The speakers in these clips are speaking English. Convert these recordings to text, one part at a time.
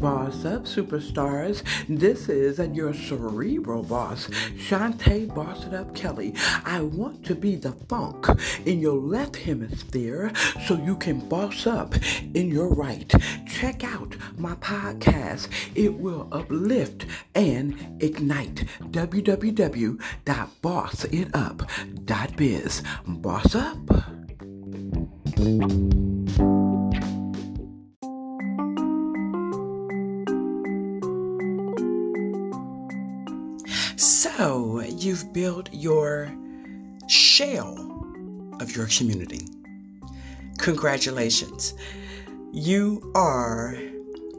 Boss up, superstars. This is your cerebral boss, Shantae Boss It Up Kelly. I want to be the funk in your left hemisphere so you can boss up in your right. Check out my podcast. It will uplift and ignite. www.bossitup.biz. Boss up. So, you've built your shell of your community. Congratulations. You are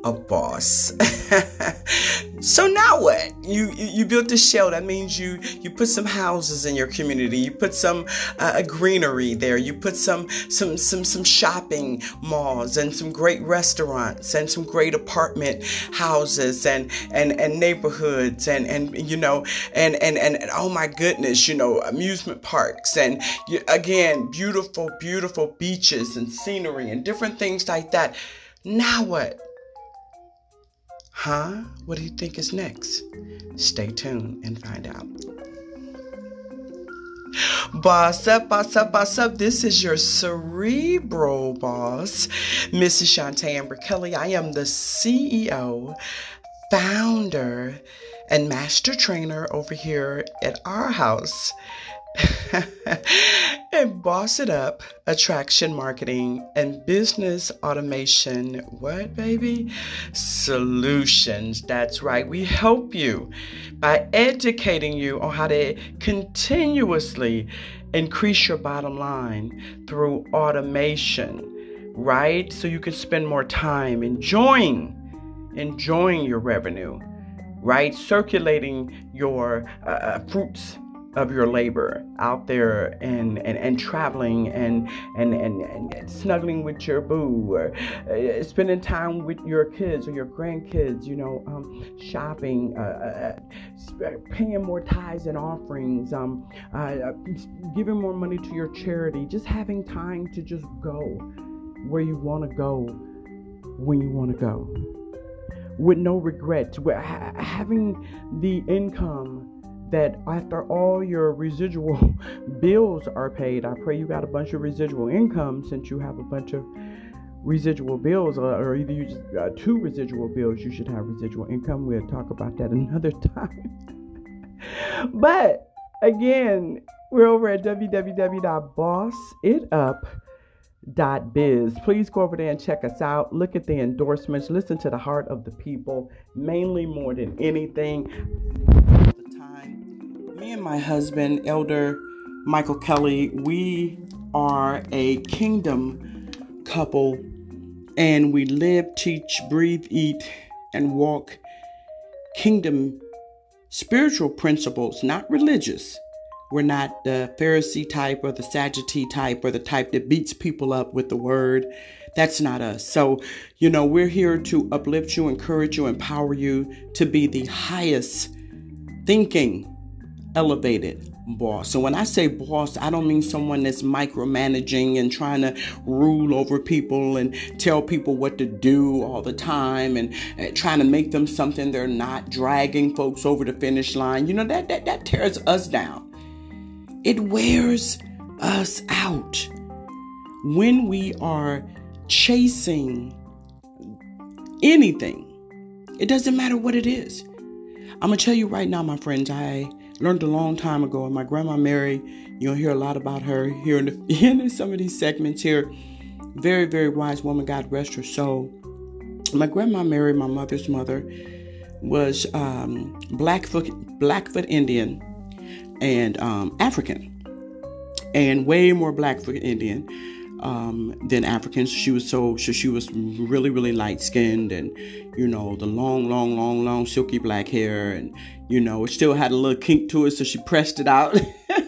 a boss. so now what? You, you built a shell. That means you you put some houses in your community. You put some uh, greenery there. You put some some some some shopping malls and some great restaurants and some great apartment houses and and and neighborhoods and and you know and and and, and oh my goodness, you know amusement parks and you, again beautiful beautiful beaches and scenery and different things like that. Now what? Huh? What do you think is next? Stay tuned and find out. Boss up, boss up, boss up. This is your cerebral boss, Mrs. Shantae Amber Kelly. I am the CEO, founder, and master trainer over here at our house and boss it up attraction marketing and business automation. What baby? Solutions. That's right. We help you by educating you on how to continuously increase your bottom line through automation right? So you can spend more time enjoying enjoying your revenue right? Circulating your uh, uh fruits of your labor out there and, and, and traveling and, and, and, and snuggling with your boo or uh, spending time with your kids or your grandkids, you know, um, shopping, uh, uh, paying more tithes and offerings, um, uh, uh, giving more money to your charity, just having time to just go where you want to go when you want to go with no regrets, having the income that after all your residual bills are paid, I pray you got a bunch of residual income since you have a bunch of residual bills, or, either you just uh, two residual bills, you should have residual income. We'll talk about that another time. but again, we're over at www.bossitup.biz. Please go over there and check us out. Look at the endorsements. Listen to the heart of the people, mainly more than anything me and my husband, Elder Michael Kelly, we are a kingdom couple and we live, teach, breathe, eat, and walk kingdom spiritual principles, not religious. We're not the Pharisee type or the Sadducee type or the type that beats people up with the word. That's not us. So, you know, we're here to uplift you, encourage you, empower you to be the highest thinking elevated boss. So when I say boss, I don't mean someone that's micromanaging and trying to rule over people and tell people what to do all the time and, and trying to make them something they're not, dragging folks over the finish line. You know that that that tears us down. It wears us out when we are chasing anything. It doesn't matter what it is. I'm gonna tell you right now, my friends, I learned a long time ago. And my grandma Mary, you'll hear a lot about her here in, the, in some of these segments here. Very, very wise woman. God rest her soul. My grandma Mary, my mother's mother, was um, Blackfoot Blackfoot Indian and um, African, and way more Blackfoot Indian um, than Africans. She was so, she was really, really light skinned and, you know, the long, long, long, long silky black hair. And, you know, it still had a little kink to it. So she pressed it out.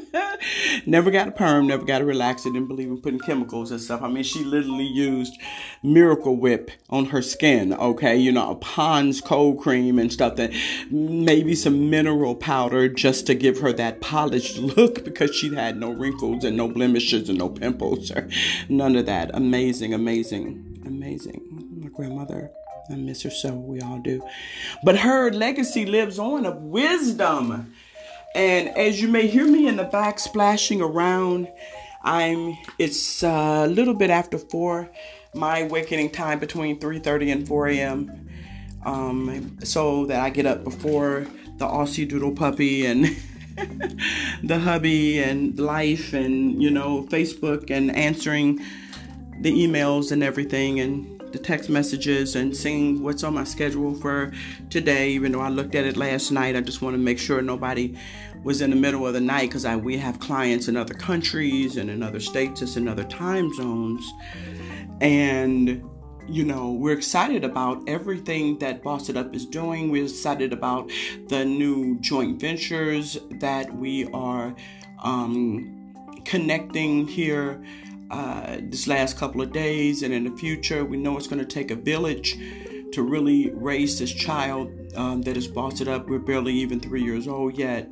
never got a perm, never got a relaxer, didn't believe in putting chemicals and stuff. I mean, she literally used Miracle Whip on her skin, okay? You know, a Pond's cold cream and stuff that maybe some mineral powder just to give her that polished look because she had no wrinkles and no blemishes and no pimples or none of that. Amazing, amazing, amazing. My grandmother I miss her so. We all do. But her legacy lives on of wisdom. And as you may hear me in the back splashing around, I'm it's a little bit after four. My awakening time between 3:30 and 4 a.m. Um, so that I get up before the Aussie Doodle puppy and the hubby and life and you know Facebook and answering the emails and everything and the text messages and seeing what's on my schedule for today. Even though I looked at it last night, I just want to make sure nobody was in the middle of the night because we have clients in other countries and in other states, it's in other time zones, and you know, we're excited about everything that Boss It Up is doing. We're excited about the new joint ventures that we are um, connecting here uh, this last couple of days and in the future. We know it's going to take a village to really raise this child um, that is bossed up. We're barely even three years old yet.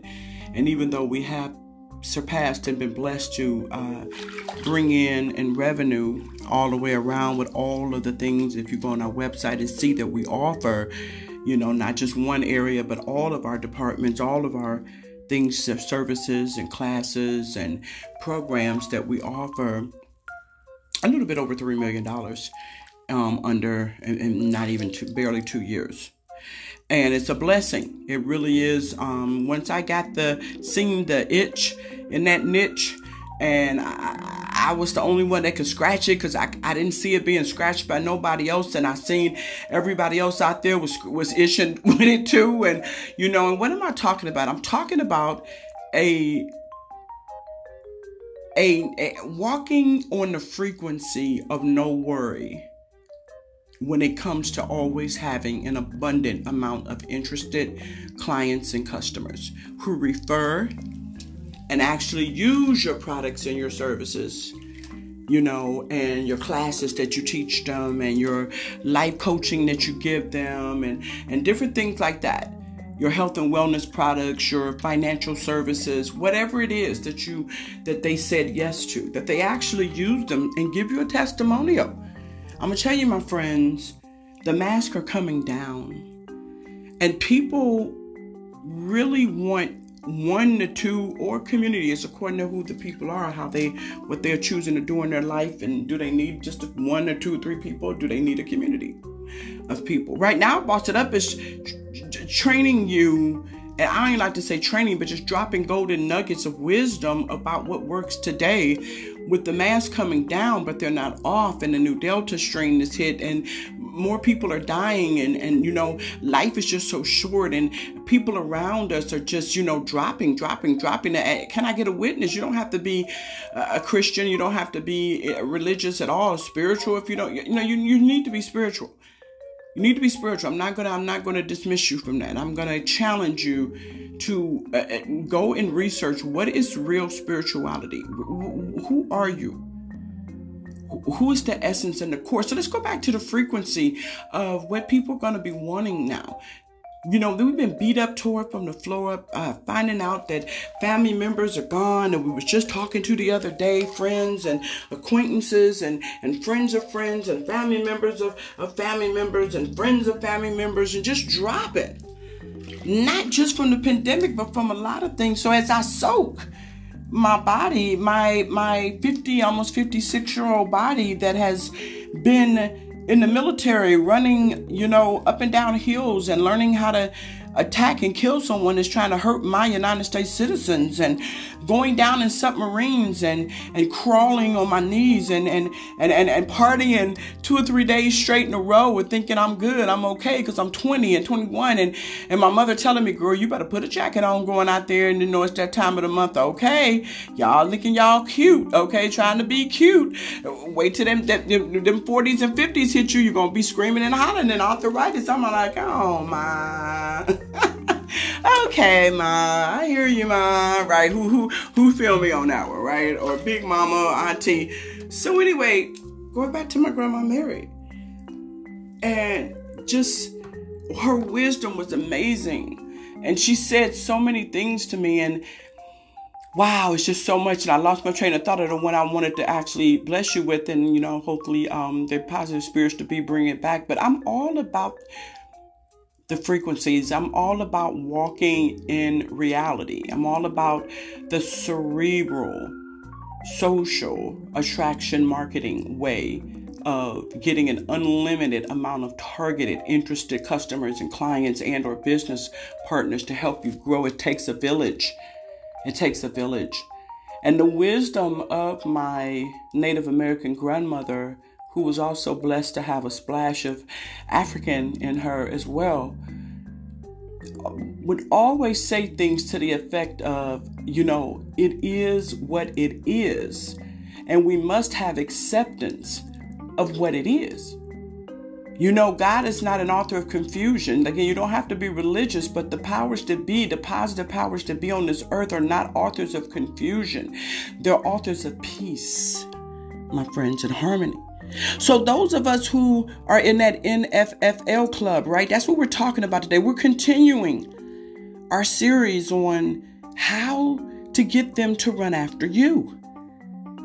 And even though we have surpassed and been blessed to uh, bring in in revenue all the way around with all of the things, if you go on our website and see that we offer, you know, not just one area, but all of our departments, all of our things, services and classes and programs that we offer a little bit over $3 million um, under and, not even two, barely two years. And it's a blessing. It really is. Um, once I got the seeing the itch in that niche, and I, I was the only one that could scratch it because I, I didn't see it being scratched by nobody else, and I seen everybody else out there was was itching with it too. And you know, and what am I talking about? I'm talking about a a, a walking on the frequency of no worry when it comes to always having an abundant amount of interested clients and customers who refer and actually use your products and your services you know, and your classes that you teach them, and your life coaching that you give them, and, and different things like that your health and wellness products, your financial services, whatever it is that you that they said yes to, that they actually use them and give you a testimonial. I'm gonna tell you, my friends, the masks are coming down. And people really want one to two or community communities according to who the people are how they what they're choosing to do in their life and do they need just one or two or three people do they need a community of people right now boss it up is training you and I ain't like to say training, but just dropping golden nuggets of wisdom about what works today with the mask coming down, but they're not off, and the new Delta strain is hit, and more people are dying, and, and you know, life is just so short, and people around us are just, you know, dropping, dropping, dropping. Can I get a witness? You don't have to be a Christian, you don't have to be religious at all, spiritual if you don't, you know, you, you need to be spiritual. You need to be spiritual. I'm not gonna. I'm not gonna dismiss you from that. I'm gonna challenge you to uh, uh go and research what is real spirituality. Who are you? Who is the essence and the core? So let's go back to the frequency of what people are going to be wanting now you know, we've been beat up, tore from the floor up, uh, finding out that family members are gone. And we was just talking to the other day, friends and acquaintances and, and friends of friends and family members of, of family members and friends of family members and just dropping. Not just from the pandemic, but from a lot of things. So as I soak my body, my my 50, almost 56 year old body that has been in the military running, you know, up and down hills and learning how to attack and kill someone that's trying to hurt my United States citizens and going down in submarines and, and crawling on my knees and, and, and, and, and partying two or three days straight in a row and thinking I'm good, I'm okay because I'm 20 and 21 and, and my mother telling me, girl, you better put a jacket on going out there and you know it's that time of the month. Okay. Y'all looking y'all cute. Okay. Trying to be cute. Wait till them, them, them 40s and 50s hit you. You're going to be screaming and hollering and arthritis. I'm like, oh my. okay, ma, I hear you, ma. Right? Who who who feel me on that one, right? Or big mama, auntie. So anyway, going back to my grandma Mary, and just her wisdom was amazing, and she said so many things to me, and wow, it's just so much. And I lost my train of thought of the one I wanted to actually bless you with, and you know, hopefully, um, the positive spirits to be bringing it back. But I'm all about the frequencies. I'm all about walking in reality. I'm all about the cerebral, social attraction marketing way of getting an unlimited amount of targeted interested customers and clients and or business partners to help you grow it takes a village it takes a village. And the wisdom of my Native American grandmother, who was also blessed to have a splash of African in her as well, would always say things to the effect of, you know, it is what it is. And we must have acceptance of what it is. You know, God is not an author of confusion. Again, you don't have to be religious, but the powers that be, the positive powers that be on this earth, are not authors of confusion. They're authors of peace, my friends, and harmony. So, those of us who are in that NFFL club, right, that's what we're talking about today. We're continuing our series on how to get them to run after you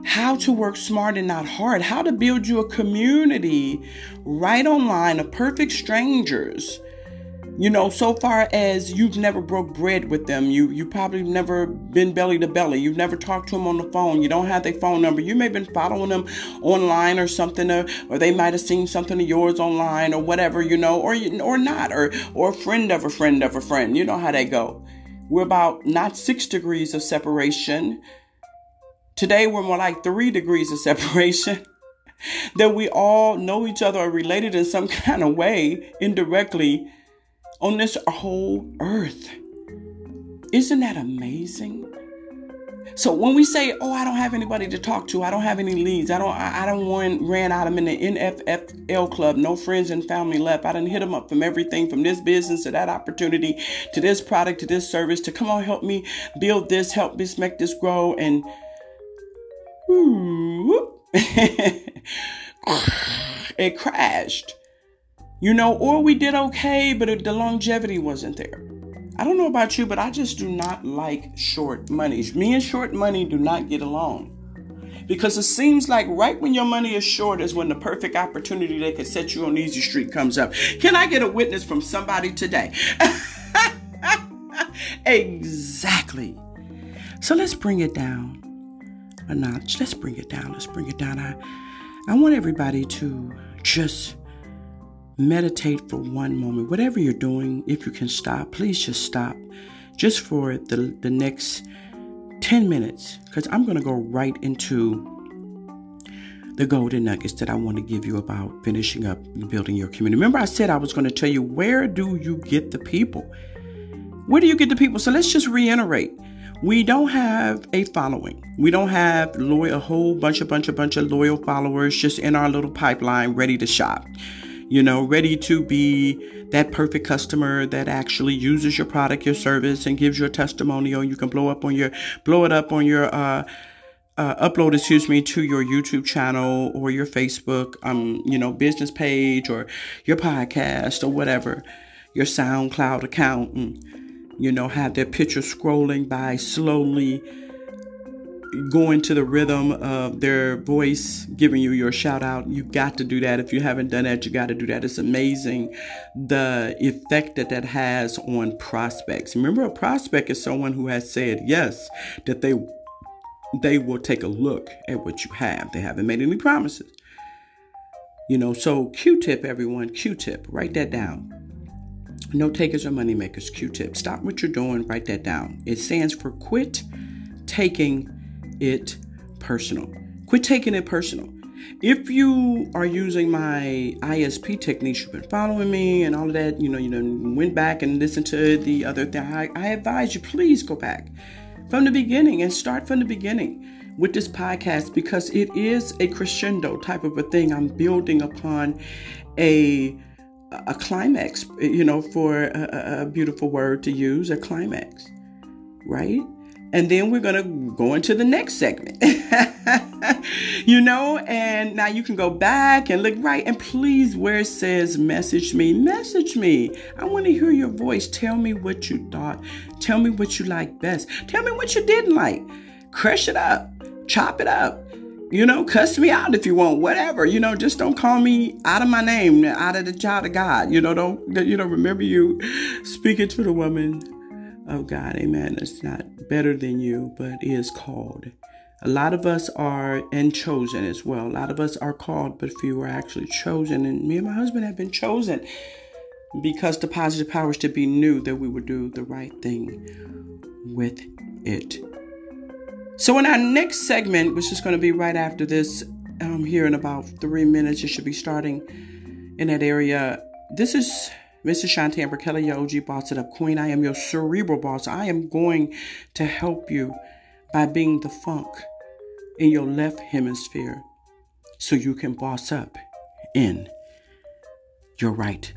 how to work smart and not hard, how to build you a community right online of perfect strangers. You know, so far as you've never broke bread with them, you you probably never been belly to belly. You've never talked to them on the phone. You don't have their phone number. You may have been following them online or something, or, or they might have seen something of yours online or whatever, you know, or or not, or or a friend of a friend of a friend. You know how they go. We're about not six degrees of separation, Today, we're more like three degrees of separation. that we all know each other, are related in some kind of way, indirectly, on this whole earth. Isn't that amazing? So when we say, "Oh, I don't have anybody to talk to. I don't have any leads. I don't. I, I don't want ran out. I'm in the NFFL club. No friends and family left. I didn't hit them up from everything from this business to that opportunity to this product to this service to come on, help me build this, help this make this grow." And it crashed. You know, or we did okay, but it, the longevity wasn't there. I don't know about you, but I just do not like short money. Me and short money do not get along. Because it seems like right when your money is short is when the perfect opportunity that could set you on easy street comes up. Can I get a witness from somebody today? exactly. So let's bring it down a notch. Let's bring it down. Let's bring it down. I, I want everybody to just meditate for one moment. Whatever you're doing, if you can stop, please just stop just for the, the next 10 minutes because I'm going to go right into the golden nuggets that I want to give you about finishing up building your community. Remember, I said I was going to tell you where do you get the people? Where do you get the people? So let's just reiterate we don't have a following. We don't have loyal, a whole bunch of bunch of bunch of loyal followers just in our little pipeline ready to shop. You know, ready to be that perfect customer that actually uses your product, your service, and gives you a testimonial. You can blow up on your blow it up on your uh, uh, upload, excuse me, to your YouTube channel or your Facebook, um, you know, business page or your podcast or whatever, your SoundCloud account. And, you know, have their picture scrolling by slowly going to the rhythm of their voice giving you your shout out. You got to do that. If you haven't done that, you got to do that. It's amazing the effect that that has on prospects. Remember, a prospect is someone who has said yes, that they they will take a look at what you have. They haven't made any promises. You know, so Q-tip, everyone, Q-tip, write that down. No takers or money makers, Q tip. Stop what you're doing, write that down. It stands for quit taking it personal. Quit taking it personal. If you are using my ISP techniques, you've been following me and all of that, you know, you know, went back and listened to the other thing. I, I advise you, please go back from the beginning and start from the beginning with this podcast because it is a crescendo type of a thing. I'm building upon a a climax, you know, for a, a, beautiful word to use, a climax, right? And then we're going to go into the next segment. you know, and now you can go back and look right. And please, where it says message me, message me. I want to hear your voice. Tell me what you thought. Tell me what you like best. Tell me what you didn't like. Crush it up, chop it up. You know, cuss me out if you want, whatever. You know, just don't call me out of my name, out of the child of God. You know, don't, you know, remember you speaking to the woman of God. Amen. It's not better than you, but is called. A lot of us are and chosen as well. A lot of us are called, but few are actually chosen. And me and my husband have been chosen because the positive powers to be knew that we would do the right thing with it. So, in our next segment, which is going to be right after this, um, here in about three minutes, it should be starting in that area. This is Amber Kelly, your OG Boss It Up Queen. I am your cerebral boss. I am going to help you by being the funk in your left hemisphere so you can boss up in your right.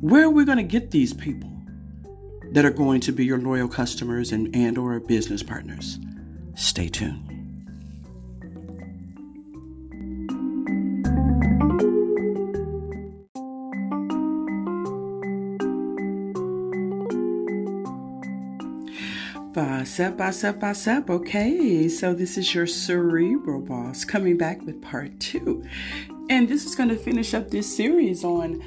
Where are we going to get these people that are going to be your loyal customers and, and or business partners? Stay tuned. Boss up, boss ah, up, boss ah, up. Okay, so this is your cerebral boss coming back with part two. And this is going to finish up this series on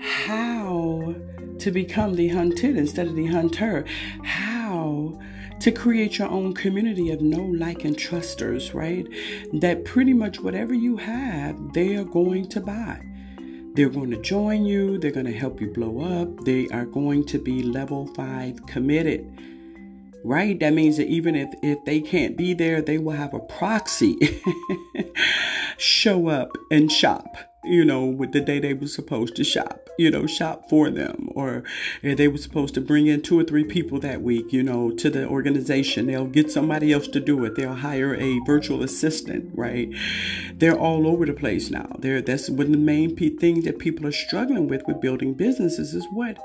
how to become the hunted instead of the hunter. How to create your own community of know, like, and trusters, right? That pretty much whatever you have, they are going to buy. They're going to join you, they're going to help you blow up, they are going to be level five committed right? That means that even if, if they can't be there, they will have a proxy show up and shop, you know, with the day they were supposed to shop, you know, shop for them. Or they were supposed to bring in two or three people that week, you know, to the organization, they'll get somebody else to do it. They'll hire a virtual assistant, right? They're all over the place now. They're, that's one of the main thing that people are struggling with with building businesses is what?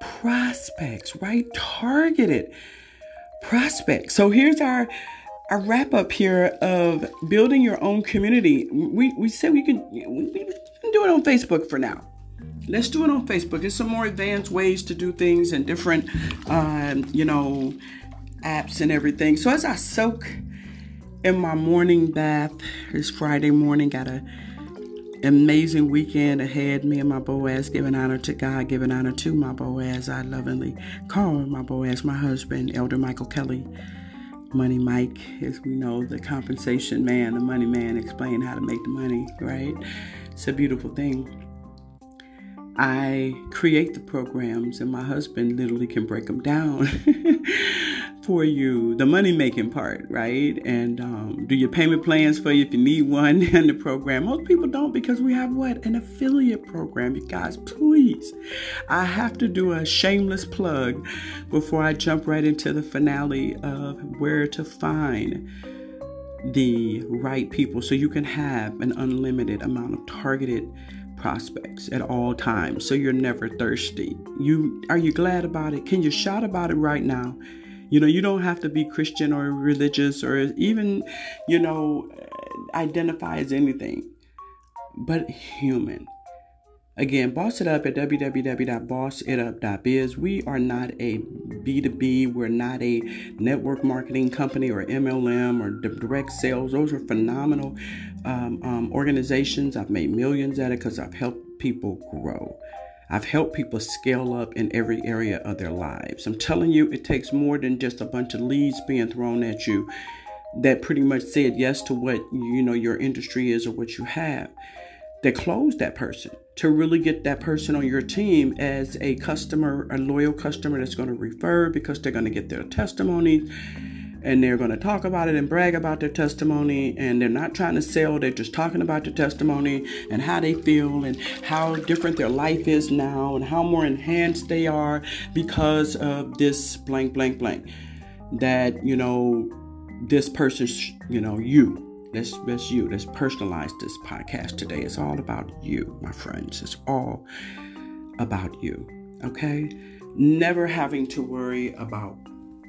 Prospects, right? Targeted prospects. So here's our our wrap up here of building your own community. We we said we can we can do it on Facebook for now. Let's do it on Facebook. There's some more advanced ways to do things and different, um, you know, apps and everything. So as I soak in my morning bath, this Friday morning, got a amazing weekend ahead. Me and my Boaz giving honor to God, giving honor to my Boaz. I lovingly call my Boaz my husband, Elder Michael Kelly. Money Mike, as we know, the compensation man, the money man, explain how to make the money, right? It's a beautiful thing. I create the programs, and my husband literally can break them down for you. The money making part, right? And um, do your payment plans for you if you need one in the program. Most people don't because we have what? An affiliate program. You guys, please. I have to do a shameless plug before I jump right into the finale of where to find the right people so you can have an unlimited amount of targeted prospects at all times so you're never thirsty. You are you glad about it? Can you shout about it right now? You know, you don't have to be Christian or religious or even, you know, identify as anything but human. Again, boss it up at www.bossitup.biz. We are not a B2B, we're not a network marketing company or MLM or direct sales. Those are phenomenal um, um, organizations. I've made millions at it because I've helped people grow. I've helped people scale up in every area of their lives. I'm telling you, it takes more than just a bunch of leads being thrown at you that pretty much said yes to what you know your industry is or what you have that close that person to really get that person on your team as a customer, a loyal customer that's going to refer because they're going to get their testimony and they're going to talk about it and brag about their testimony and they're not trying to sell they're just talking about their testimony and how they feel and how different their life is now and how more enhanced they are because of this blank blank blank that you know this person's you know you Let's let's you. Let's personalize this podcast today. It's all about you, my friends. It's all about you. Okay? Never having to worry about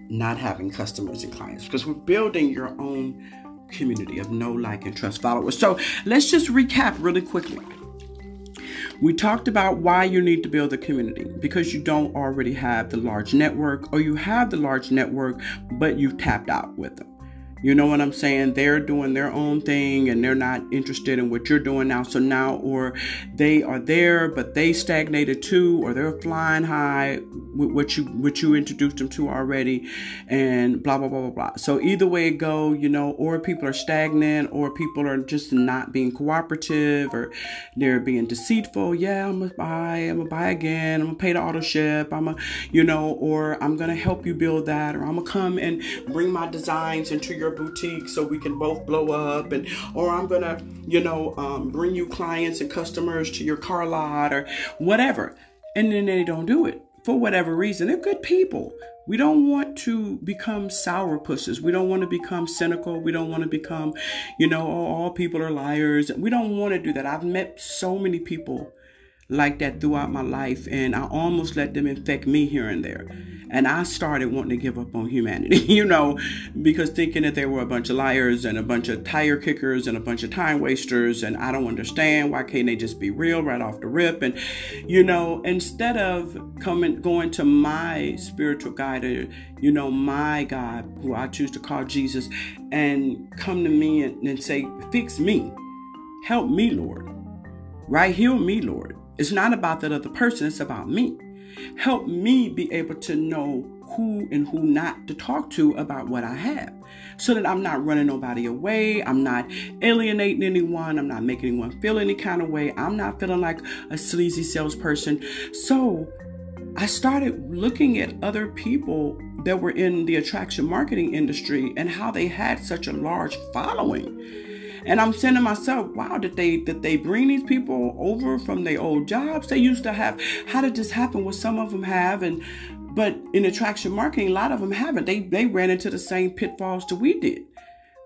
not having customers and clients because we're building your own community of know, like, and trust followers. So let's just recap really quickly. We talked about why you need to build a community because you don't already have the large network, or you have the large network, but you've tapped out with them. You know what I'm saying? They're doing their own thing and they're not interested in what you're doing now. So now, or they are there, but they stagnated too, or they're flying high with what you what you introduced them to already, and blah blah blah blah blah. So either way it go, you know, or people are stagnant, or people are just not being cooperative, or they're being deceitful. Yeah, I'm gonna buy, I'm gonna buy again, I'm gonna pay the auto ship, I'm gonna, you know, or I'm gonna help you build that, or I'm gonna come and bring my designs into your boutique so we can both blow up and or i'm gonna you know um, bring you clients and customers to your car lot or whatever and then they don't do it for whatever reason they're good people we don't want to become sour sourpusses. We don't want to become cynical. We don't want to become, you know, all people are liars. We don't want to do that. I've met so many people like that throughout my life, and I almost let them infect me here and there. And I started wanting to give up on humanity, you know, because thinking that they were a bunch of liars and a bunch of tire kickers and a bunch of time wasters. And I don't understand why can't they just be real right off the rip? And, you know, instead of coming, going to my spiritual guide, or, you know, my God, who I choose to call Jesus, and come to me and, and say, fix me, help me, Lord, right? Heal me, Lord. It's not about that other person, it's about me. Help me be able to know who and who not to talk to about what I have so that I'm not running nobody away. I'm not alienating anyone. I'm not making anyone feel any kind of way. I'm not feeling like a sleazy salesperson. So I started looking at other people that were in the attraction marketing industry and how they had such a large following. And I'm saying to myself, wow, did they did they bring these people over from their old jobs they used to have? How did this happen? Well, some of them have, and but in attraction marketing, a lot of them haven't. They they ran into the same pitfalls that we did,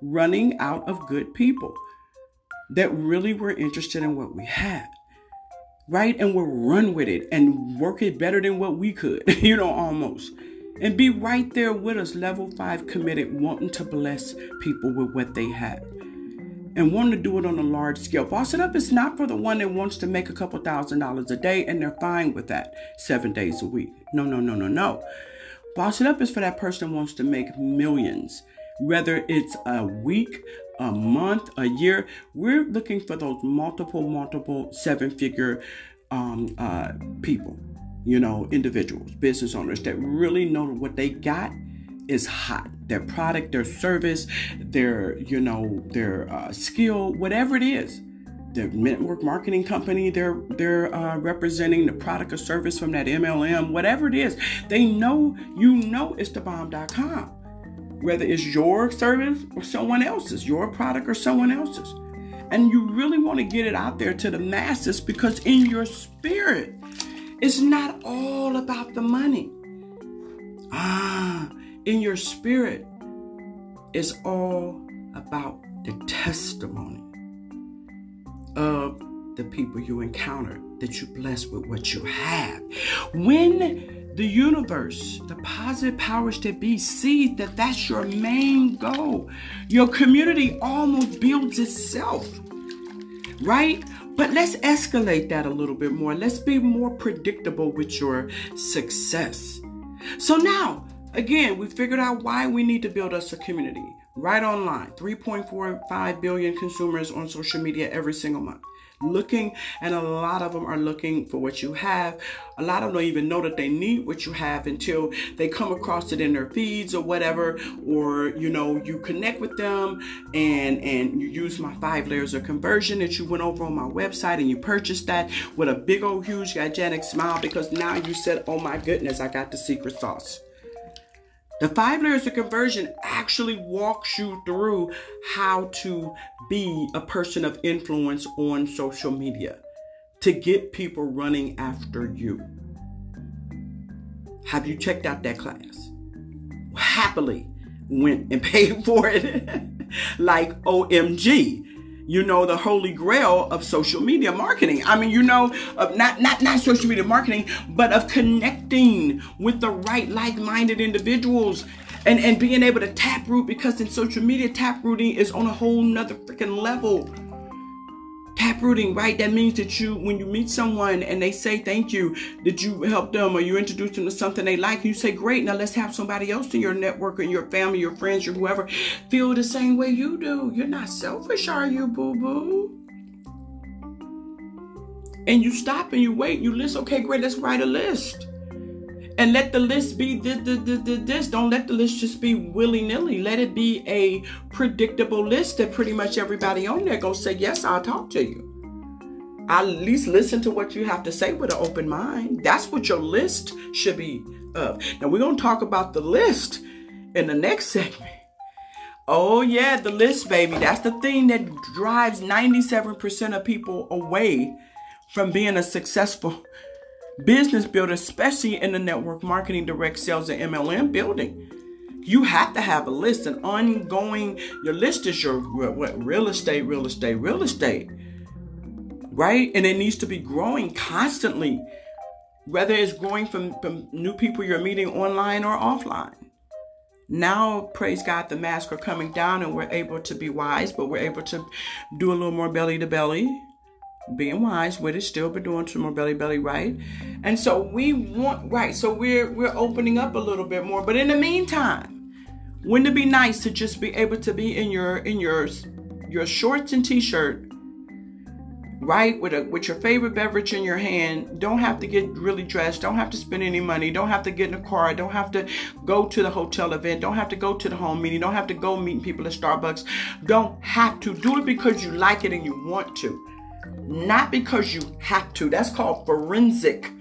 running out of good people that really were interested in what we had. Right? And we'll run with it and work it better than what we could, you know, almost. And be right there with us, level five committed, wanting to bless people with what they have and wanting to do it on a large scale. Boss It Up is not for the one that wants to make a couple thousand dollars a day and they're fine with that seven days a week. No, no, no, no, no. Boss It Up is for that person who wants to make millions, whether it's a week, a month, a year. We're looking for those multiple, multiple seven figure um, uh, people, you know, individuals, business owners that really know what they got is hot. Their product, their service, their, you know, their uh, skill, whatever it is. Their network marketing company, they're they're uh, representing the product or service from that MLM, whatever it is. They know you know it's the bomb.com. Whether it's your service or someone else's, your product or someone else's. And you really want to get it out there to the masses because in your spirit, it's not all about the money. Ah, in your spirit is all about the testimony of the people you encounter that you bless with what you have. When the universe, the positive powers that be, see that that's your main goal, your community almost builds itself, right? But let's escalate that a little bit more. Let's be more predictable with your success. So now, Again, we figured out why we need to build us a community right online. 3.45 billion consumers on social media every single month. Looking, and a lot of them are looking for what you have. A lot of them don't even know that they need what you have until they come across it in their feeds or whatever, or you know, you connect with them and and you use my five layers of conversion that you went over on my website and you purchased that with a big old huge gigantic smile because now you said, Oh my goodness, I got the secret sauce. The five layers of conversion actually walks you through how to be a person of influence on social media to get people running after you. Have you checked out that class? Happily went and paid for it like OMG you know the holy grail of social media marketing. I mean you know of not not not social media marketing but of connecting with the right like-minded individuals and and being able to tap root because in social media tap rooting is on a whole nother freaking level tap rooting right? That means that you when you meet someone and they say thank you did you help them or you introduce them to something they like you say great now let's have somebody else in your network or your family your friends or whoever feel the same way you do. You're not selfish are you boo boo and you stop and you wait. And you list okay great let's write a list and let the list be this, this, this, this. Don't let the list just be willy nilly. Let it be a predictable list that pretty much everybody on there gonna say, Yes, I'll talk to you. I at least listen to what you have to say with an open mind. That's what your list should be of. Now, we're gonna talk about the list in the next segment. Oh, yeah, the list, baby. That's the thing that drives 97% of people away from being a successful business builder, especially in the network marketing, direct sales, and MLM building. You have to have a list, an ongoing. Your list is your what real estate, real estate, real estate, right? And it needs to be growing constantly, whether it's growing from, from new people you're meeting online or offline. Now, praise God, the masks are coming down and we're able to be wise, but we're able to do a little more belly to belly being wise with it, still be doing some more belly belly right. And so we want right, so we're we're opening up a little bit more. But in the meantime, wouldn't it be nice to just be able to be in your in your your shorts and t-shirt, right, with a with your favorite beverage in your hand. Don't have to get really dressed. Don't have to spend any money. Don't have to get in a car. Don't have to go to the hotel event. Don't have to go to the home meeting. Don't have to go meeting people at Starbucks. Don't have to do it because you like it and you want to not because you have to. That's called forensic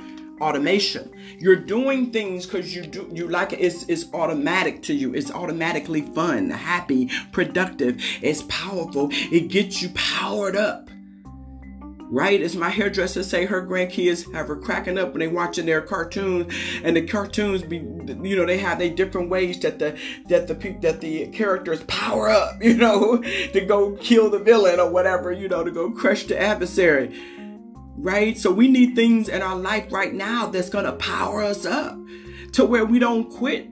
automation. You're doing things because you do you like it. It's, it's automatic to you. It's automatically fun, happy, productive. It's powerful. It gets you powered up right? As my hairdresser say, her grandkids have her cracking up when they watching their cartoons, and the cartoons be, you know, they have they different ways that the that the that the characters power up, you know, to go kill the villain or whatever, you know, to go crush the adversary. Right? So we need things in our life right now that's gonna power us up to where we don't quit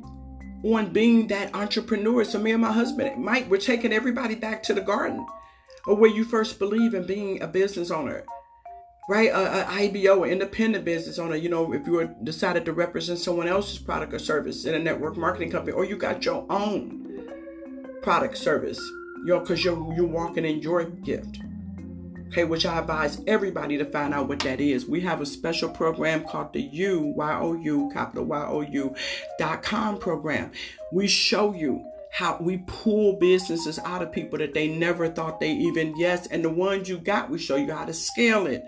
on being that entrepreneur. So me and my husband, Mike, we're taking everybody back to the garden or where you first believe in being a business owner right? A, a ibo an independent business owner you know if you were decided to represent someone else's product or service in a network marketing company or you got your own product service you know because you're you're walking in your gift. Okay which i advise everybody to find out what that is. We have a special program called the u y o u capital y o u dot com program. We show you how we pull businesses out of people that they never thought they even yes and the ones you got we show you how to scale it.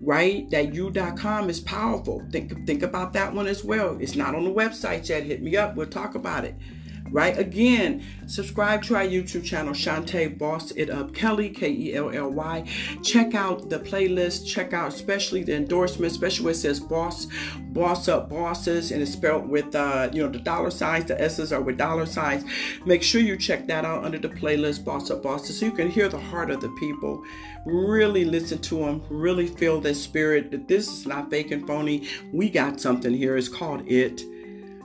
Right? That u.com is powerful. Think think about that one as well. It's not on the website yet. Hit me up. We'll talk about it right? Again, subscribe to our YouTube channel, Shantae Boss It Up Kelly, K E L L Y. Check out the playlist, check out especially the endorsement, especially where it says Boss, Boss Up Bosses, and it's spelled with, uh, you know, the dollar signs, the S's are with dollar signs. Make sure you check that out under the playlist, Boss Up Bosses, so you can hear the heart of the people. Really listen to them, really feel their spirit that this is not fake and phony. We got something here. It's called It.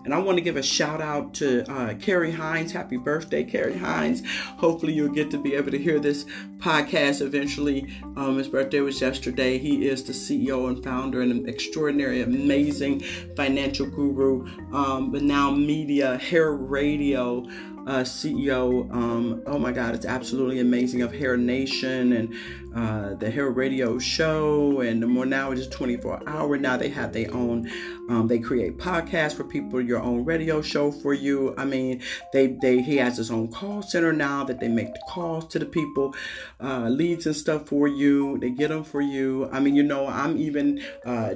And I want to give a shout out to uh, Carrie Hines. Happy birthday, Carrie Hines. Hopefully, you'll get to be able to hear this podcast eventually. Um, his birthday was yesterday. He is the CEO and founder and an extraordinary, amazing financial guru, um, but now media, hair radio uh, CEO. Um, oh my God, it's absolutely amazing of Hair Nation and uh, the Hair Radio Show, and the more now it is just 24 hour. Now they have their own. Um, they create podcasts for people. Your own radio show for you. I mean, they they he has his own call center now that they make the calls to the people, uh, leads and stuff for you. They get them for you. I mean, you know, I'm even uh,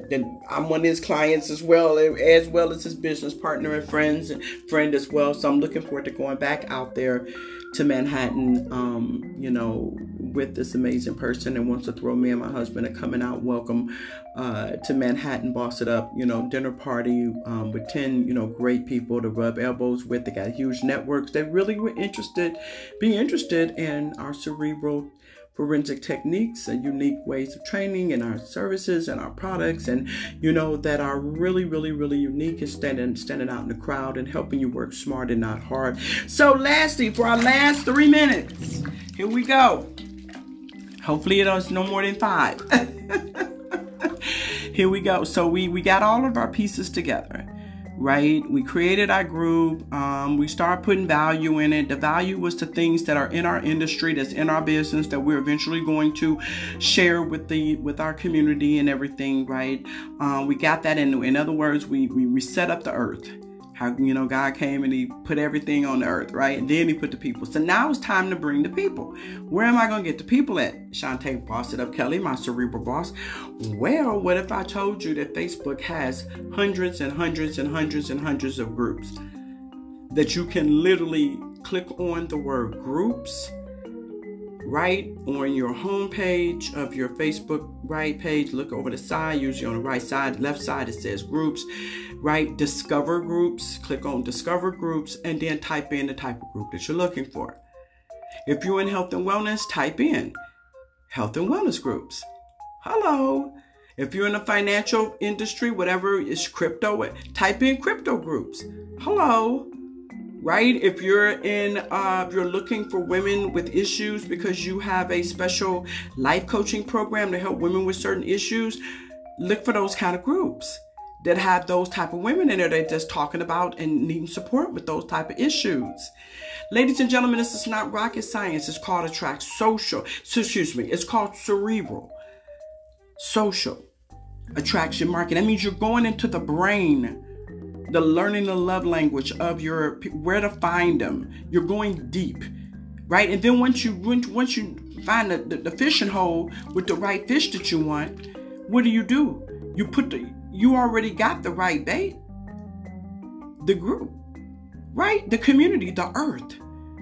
I'm one of his clients as well, as well as his business partner and friends and friend as well. So I'm looking forward to going back out there to Manhattan, um, you know, with this amazing person and wants to throw me and my husband a coming out welcome uh, to Manhattan, boss it up, you know, dinner party um, with 10, you know, great people to rub elbows with. They got huge networks. They really were interested, be interested in our cerebral forensic techniques and unique ways of training and our services and our products and you know that are really really really unique and standing standing out in the crowd and helping you work smart and not hard. So lastly for our last three minutes here we go. Hopefully it is no more than five. Here we go. So we we got all of our pieces together right? We created our group. Um, we started putting value in it. The value was to things that are in our industry, that's in our business, that we're eventually going to share with the with our community and everything, right? Um, we got that in. In other words, we we, we set up the earth how you know God came and He put everything on the earth, right? And then He put the people. So now it's time to bring the people. Where am I going to get the people at? Shantae Boss It Up, Kelly, my cerebral boss. Well, what if I told you that Facebook has hundreds and hundreds and hundreds and hundreds of groups that you can literally click on the word groups right on your home page of your Facebook right page. Look over the side, usually on the right side, left side, it says groups, right? Discover groups. Click on discover groups and then type in the type of group that you're looking for. If you're in health and wellness, type in health and wellness groups. Hello. If you're in the financial industry, whatever is crypto, type in crypto groups. Hello right? If you're in, uh, if you're looking for women with issues because you have a special life coaching program to help women with certain issues, look for those kind of groups that have those type of women in there that just talking about and needing support with those type of issues. Ladies and gentlemen, this is not rocket science. It's called attract social. So, excuse me. It's called cerebral social attraction marketing. That means you're going into the brain the learning the love language of your where to find them. You're going deep, right? And then once you once you find the, the, the fishing hole with the right fish that you want, what do you do? You put the you already got the right bait, the group, right? The community, the earth.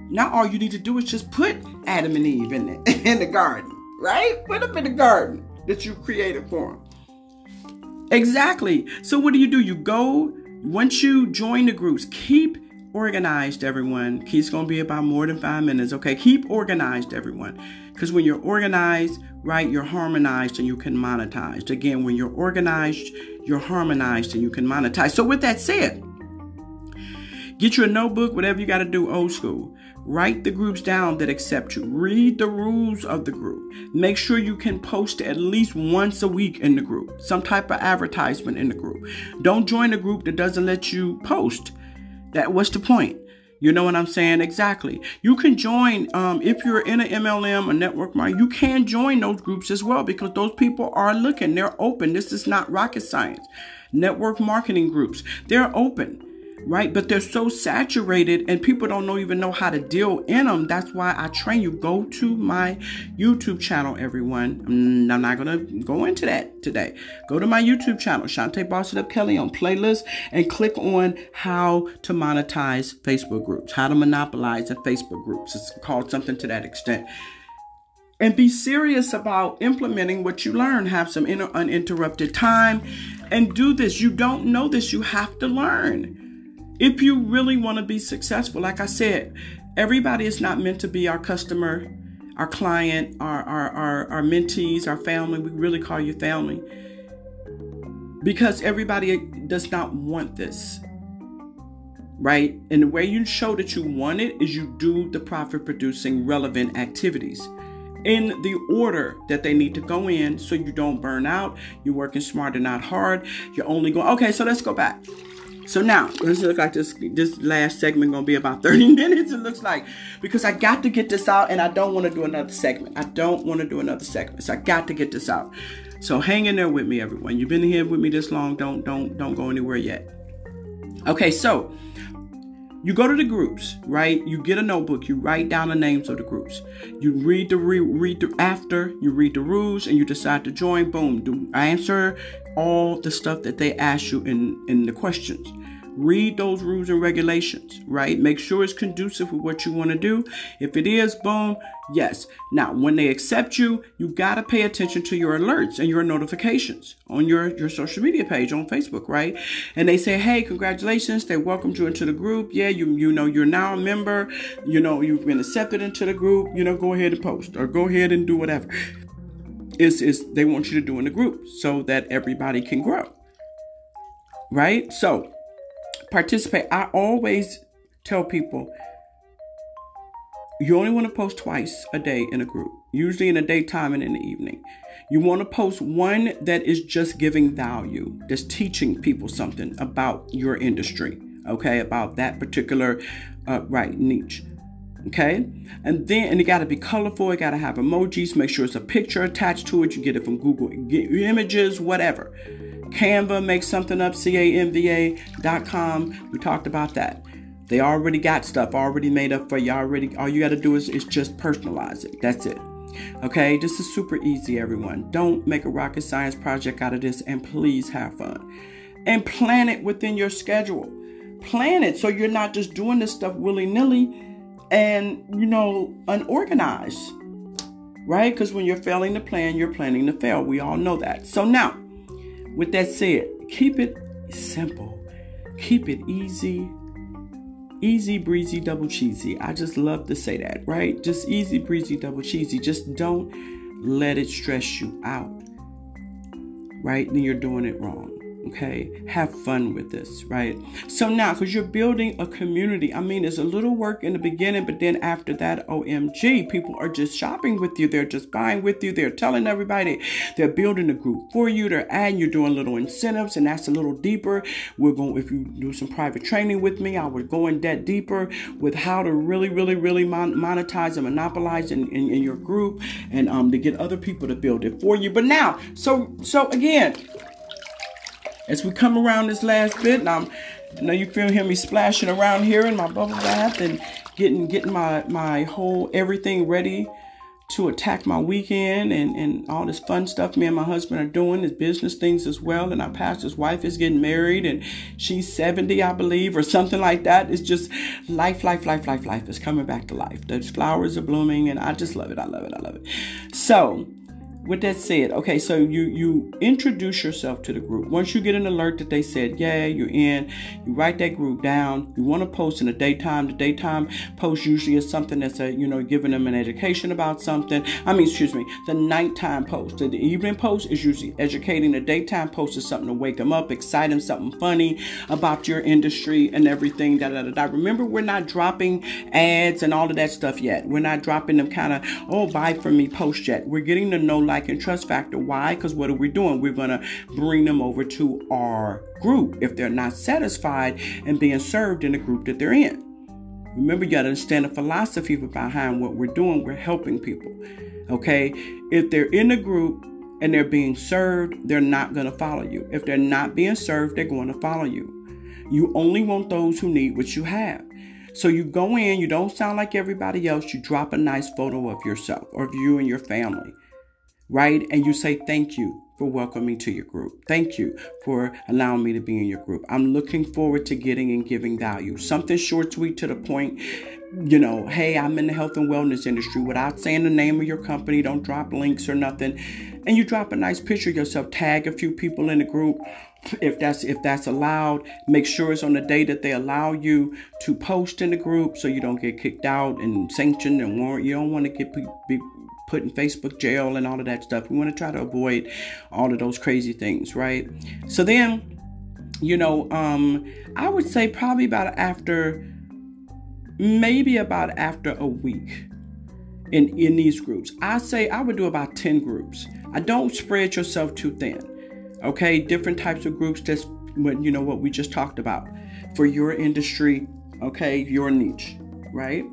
Now all you need to do is just put Adam and Eve in it in the garden, right? Put them in the garden that you created for them. Exactly. So what do you do? You go once you join the groups, keep organized, everyone. It's going to be about more than five minutes, okay? Keep organized, everyone. Because when you're organized, right, you're harmonized and you can monetize. Again, when you're organized, you're harmonized and you can monetize. So, with that said, get you a notebook, whatever you got to do, old school. Write the groups down that accept you. Read the rules of the group. Make sure you can post at least once a week in the group, some type of advertisement in the group. Don't join a group that doesn't let you post. That what's the point? You know what I'm saying? Exactly. You can join um, if you're in an MLM, a network. You can join those groups as well because those people are looking. They're open. This is not rocket science. Network marketing groups. They're open right? But they're so saturated and people don't know, even know how to deal in them. That's why I train you. Go to my YouTube channel, everyone. I'm not going to go into that today. Go to my YouTube channel, Shantae Boss It Up Kelly on playlist and click on how to monetize Facebook groups, how to monopolize the Facebook groups. It's called something to that extent and be serious about implementing what you learn. Have some uninterrupted time and do this. You don't know this, you have to learn. If you really want to be successful, like I said, everybody is not meant to be our customer, our client, our, our, our, our mentees, our family. We really call you family. Because everybody does not want this. Right? And the way you show that you want it is you do the profit producing relevant activities in the order that they need to go in so you don't burn out. You're working smart and not hard. You're only going, okay, so let's go back. So now, this look like this this last segment gonna be about 30 minutes, it looks like. Because I got to get this out and I don't want to do another segment. I don't want to do another segment. So I got to get this out. So hang in there with me, everyone. You've been here with me this long. Don't don't don't go anywhere yet. Okay, so you go to the groups, right? You get a notebook, you write down the names of the groups. You read the re- read the after, you read the rules, and you decide to join. Boom, do answer all the stuff that they ask you in in the questions Read those rules and regulations, right? Make sure it's conducive with what you want to do. If it is, boom, yes. Now, when they accept you, you got to pay attention to your alerts and your notifications on your, your social media page on Facebook, right? And they say, hey, congratulations. They welcomed you into the group. Yeah, you, you know, you're now a member. You know, you've been accepted into the group. You know, go ahead and post or go ahead and do whatever. Is is they want you to do in the group so that everybody can grow. Right? So participate. I always tell people you only want to post twice a day in a group, usually in the daytime and in the evening. You want to post one that is just giving value, that's teaching people something about your industry, okay, about that particular uh, right niche. Okay, and then and it got to be colorful. It got to have emojis. Make sure it's a picture attached to it. You get it from Google Images, whatever. Canva, make something up, C-A-N-V-A.com. We talked about that. They already got stuff already made up for you. Already, all you got to do is, is just personalize it. That's it. Okay, this is super easy, everyone. Don't make a rocket science project out of this and please have fun. And plan it within your schedule. Plan it so you're not just doing this stuff willy nilly and, you know, unorganized. Right? Because when you're failing to plan, you're planning to fail. We all know that. So now, with that said, keep it simple, keep it easy, easy breezy double cheesy. I just love to say that, right? Just easy breezy double cheesy. Just don't let it stress you out, right? Then you're doing it wrong. Okay, have fun with this, right? So now, because you're building a community, I mean, there's a little work in the beginning, but then after that, OMG, people are just shopping with you. They're just buying with you. They're telling everybody they're building a group for you. They're adding, you're doing little incentives, and that's a little deeper. We're going, if you do some private training with me, I would go in that deeper with how to really, really, really mon- monetize and monopolize in, in, in your group and um, to get other people to build it for you. But now, so, so again, as we come around this last bit, and I'm, I know you feel hear me splashing around here in my bubble bath and getting getting my my whole everything ready to attack my weekend and, and all this fun stuff me and my husband are doing is business things as well. And our pastor's wife is getting married and she's 70 i believe or something like that. It's just life life life life life is coming back to life. The flowers are blooming and i just love it. I love it. I love it. So with that said, okay, so you you introduce yourself to the group. Once you get an alert that they said, yeah, you're in, you write that group down. You want to post in the daytime. The daytime post usually is something that's a you know giving them an education about something. I mean, excuse me, the nighttime post. The evening post is usually educating. The daytime post is something to wake them up, excite them, something funny about your industry and everything. Da da da da. Remember, we're not dropping ads and all of that stuff yet. We're not dropping them kind of oh buy from me post yet. We're getting to know like like and trust factor. Why? Because what are we doing? We're going to bring them over to our group if they're not satisfied and being served in the group that they're in. Remember, you got to understand the philosophy behind what we're doing. We're helping people. Okay? If they're in a group and they're being served, they're not going to follow you. If they're not being served, they're going to follow you. You only want those who need what you have. So you go in, you don't sound like everybody else, you drop a nice photo of yourself or of you and your family right? And you say, Thank you for welcoming to your group. Thank you for allowing me to be in your group. I'm looking forward to getting and giving value. Something short, sweet, to the point. You know, hey, I'm in the health and wellness industry without saying the name of your company. Don't drop links or nothing. And you drop a nice picture of yourself, tag a few people in the group if that's if that's allowed make sure it's on the day that they allow you to post in the group so you don't get kicked out and sanctioned and warrant you don't want to get be, put in Facebook jail and all of that stuff. We want to try to avoid all of those crazy things, right? So then, you know, um, I would say probably about after, maybe about after a week in in these groups. I say I would do about 10 groups. I don't spread yourself too thin. Okay, different types of groups that's what you know what we just talked about for your industry, okay, your niche, right?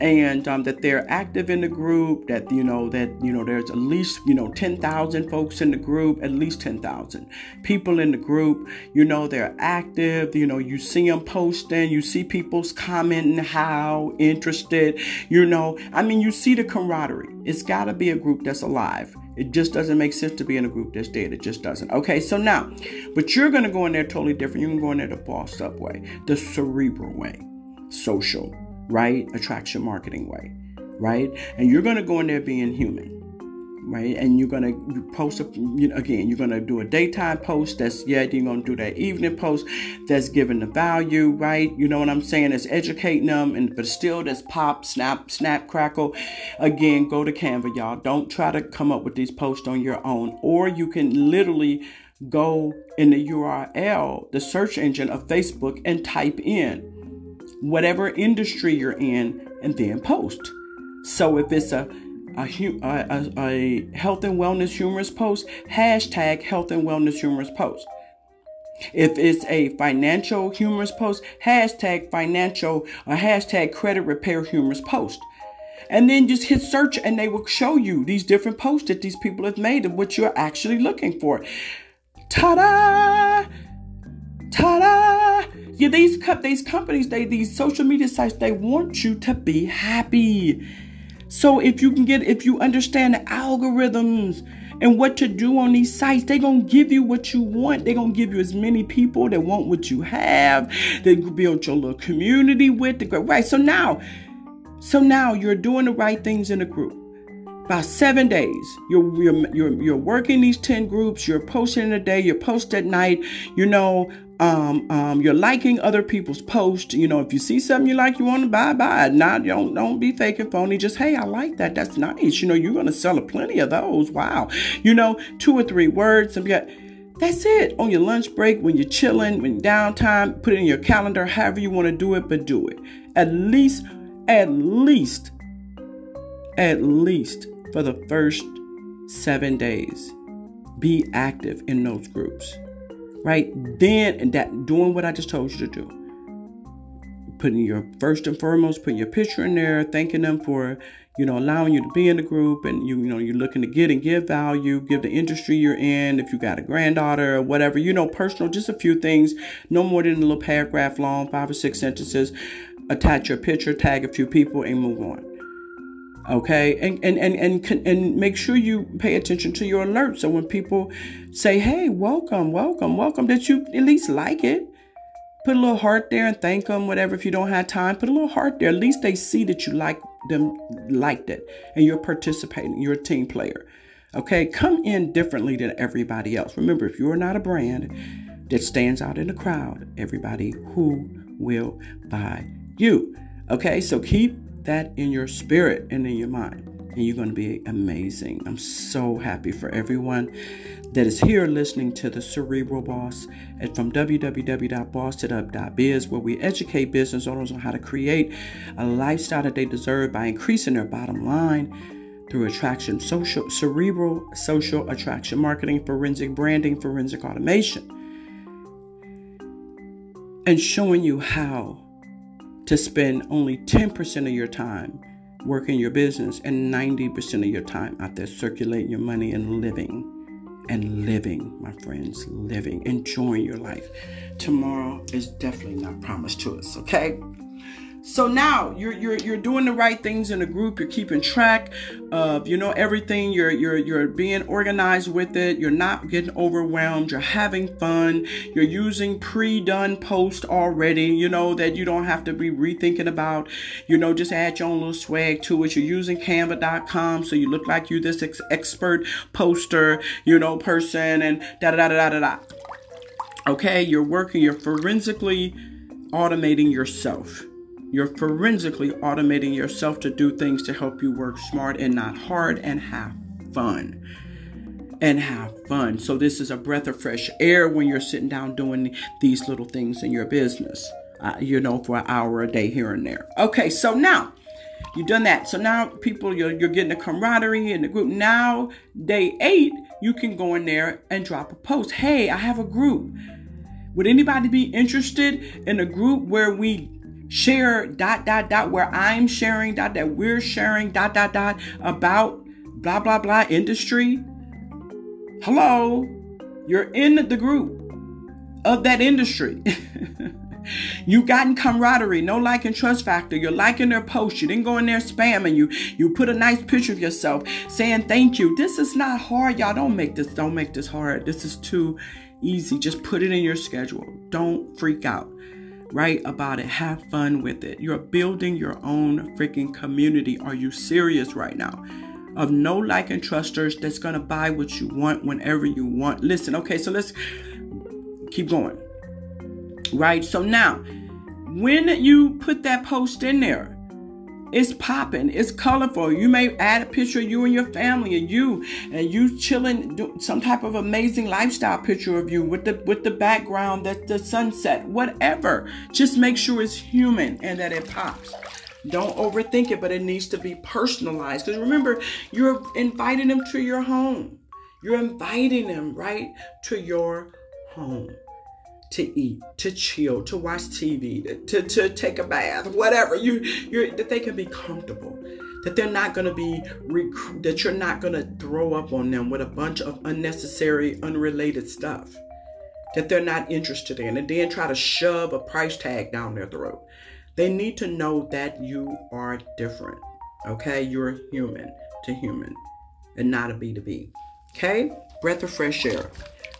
And um, that they're active in the group that you know that you know there's at least you know 10,000 folks in the group at least 10,000 people in the group you know they're active you know you see them posting you see people's commenting how interested you know I mean you see the camaraderie it's got to be a group that's alive It just doesn't make sense to be in a group that's dead. It just doesn't. Okay, so now, but you're gonna go in there totally different. You're gonna go in there the boss up way, the cerebral way, social, right? Attraction marketing way, right? And you're gonna go in there being human right? And you're gonna post a, you know, again. You're gonna do a daytime post. That's yeah. You're gonna do that evening post. That's giving the value, right? You know what I'm saying? It's educating them, and but still, that's pop, snap, snap, crackle. Again, go to Canva, y'all. Don't try to come up with these posts on your own, or you can literally go in the URL, the search engine of Facebook, and type in whatever industry you're in, and then post. So if it's a a, a, a health and wellness humorous post, hashtag health and wellness humorous post. If it's a financial humorous post, hashtag financial or hashtag credit repair humorous post. And then just hit search and they will show you these different posts that these people have made of what you're actually looking for. Ta-da! Ta-da! Yeah, these these companies, they these social media sites, they want you to be happy. So if you can get, if you understand the algorithms and what to do on these sites, they're gonna give you what you want. They're gonna give you as many people that want what you have. They build your little community with the right. So now, so now you're doing the right things in a group. About seven days, you're, you're you're you're working these ten groups. You're posting in a day. You're post at night. You know, um, um, you're liking other people's posts. You know, if you see something you like, you want to buy, buy it. Not don't don't be fake and phony. Just hey, I like that. That's nice. You know, you're gonna sell a plenty of those. Wow. You know, two or three words and get. That's it. On your lunch break, when you're chilling, when downtime, put it in your calendar, however you want to do it, but do it. At least, at least, at least for the first seven days. Be active in those groups right? Then and that doing what I just told you to do. Putting your first and foremost, putting your picture in there, thanking them for, you know, allowing you to be in the group and you, you know, you're looking to get and give value, give the industry you're in, if you got a granddaughter or whatever, you know, personal, just a few things, no more than a little paragraph long, five or six sentences. Attach your picture, tag a few people, and move on okay? And and and and, and make sure you pay attention to your alerts. So when people say hey welcome welcome welcome that you at least like it. Put a little heart there and thank them whatever if you don't have time. Put a little heart there. At least they see that you like them liked it and you're participating you're a team player okay? Come in differently than everybody else. Remember if you're not a brand that stands out in the crowd everybody who will buy you okay? So keep that in your spirit and in your mind. And you're going to be amazing. I'm so happy for everyone that is here listening to the Cerebral Boss and from www.bossitup.biz, where we educate business owners on how to create a lifestyle that they deserve by increasing their bottom line through attraction, social, cerebral, social attraction marketing, forensic branding, forensic automation, and showing you how to spend only 10% of your time working your business and 90% of your time out there circulating your money and living. And living, my friends, living, enjoying your life. Tomorrow is definitely not promised to us, okay? So now you're you're you're doing the right things in a group. You're keeping track of you know everything. You're you're you're being organized with it. You're not getting overwhelmed. You're having fun. You're using pre-done posts already. You know that you don't have to be rethinking about. You know just add your own little swag to it. You're using Canva.com so you look like you're this ex- expert poster. You know person and da da da da da da. Okay, you're working. You're forensically automating yourself. You're forensically automating yourself to do things to help you work smart and not hard and have fun. And have fun. So, this is a breath of fresh air when you're sitting down doing these little things in your business, uh, you know, for an hour a day here and there. Okay, so now you've done that. So now people, you're, you're getting the camaraderie in the group. Now, day eight, you can go in there and drop a post. Hey, I have a group. Would anybody be interested in a group where we share dot dot dot where I'm sharing dot that we're sharing dot dot dot about blah blah blah industry. Hello, you're in the group of that industry. You've gotten camaraderie, no like and trust factor. You're liking their post. You didn't go in there spamming you. You put a nice picture of yourself saying thank you. This is not hard, y'all. Don't make this. Don't make this hard. This is too easy. Just put it in your schedule. Don't freak out. Write about it. Have fun with it. You're building your own freaking community. Are you serious right now? Of no like and trusters that's gonna buy what you want whenever you want. Listen, okay, so let's keep going. Right? So now, when you put that post in there, it's popping. It's colorful. You may add a picture of you and your family and you and you chilling, some type of amazing lifestyle picture of you with the with the background that the sunset, whatever. Just make sure it's human and that it pops. Don't overthink it, but it needs to be personalized. Because remember, you're inviting them to your home. You're inviting them right to your home to eat, to chill, to watch TV, to, to take a bath, whatever. You you that they can be comfortable. That they're not to be rec- that you're not to throw up on them with a bunch of unnecessary, unrelated stuff that they're not interested in, and then try to shove a price tag down their throat. They need to know that you are different. Okay, you're human to human, and not a B2B. Okay, breath of fresh air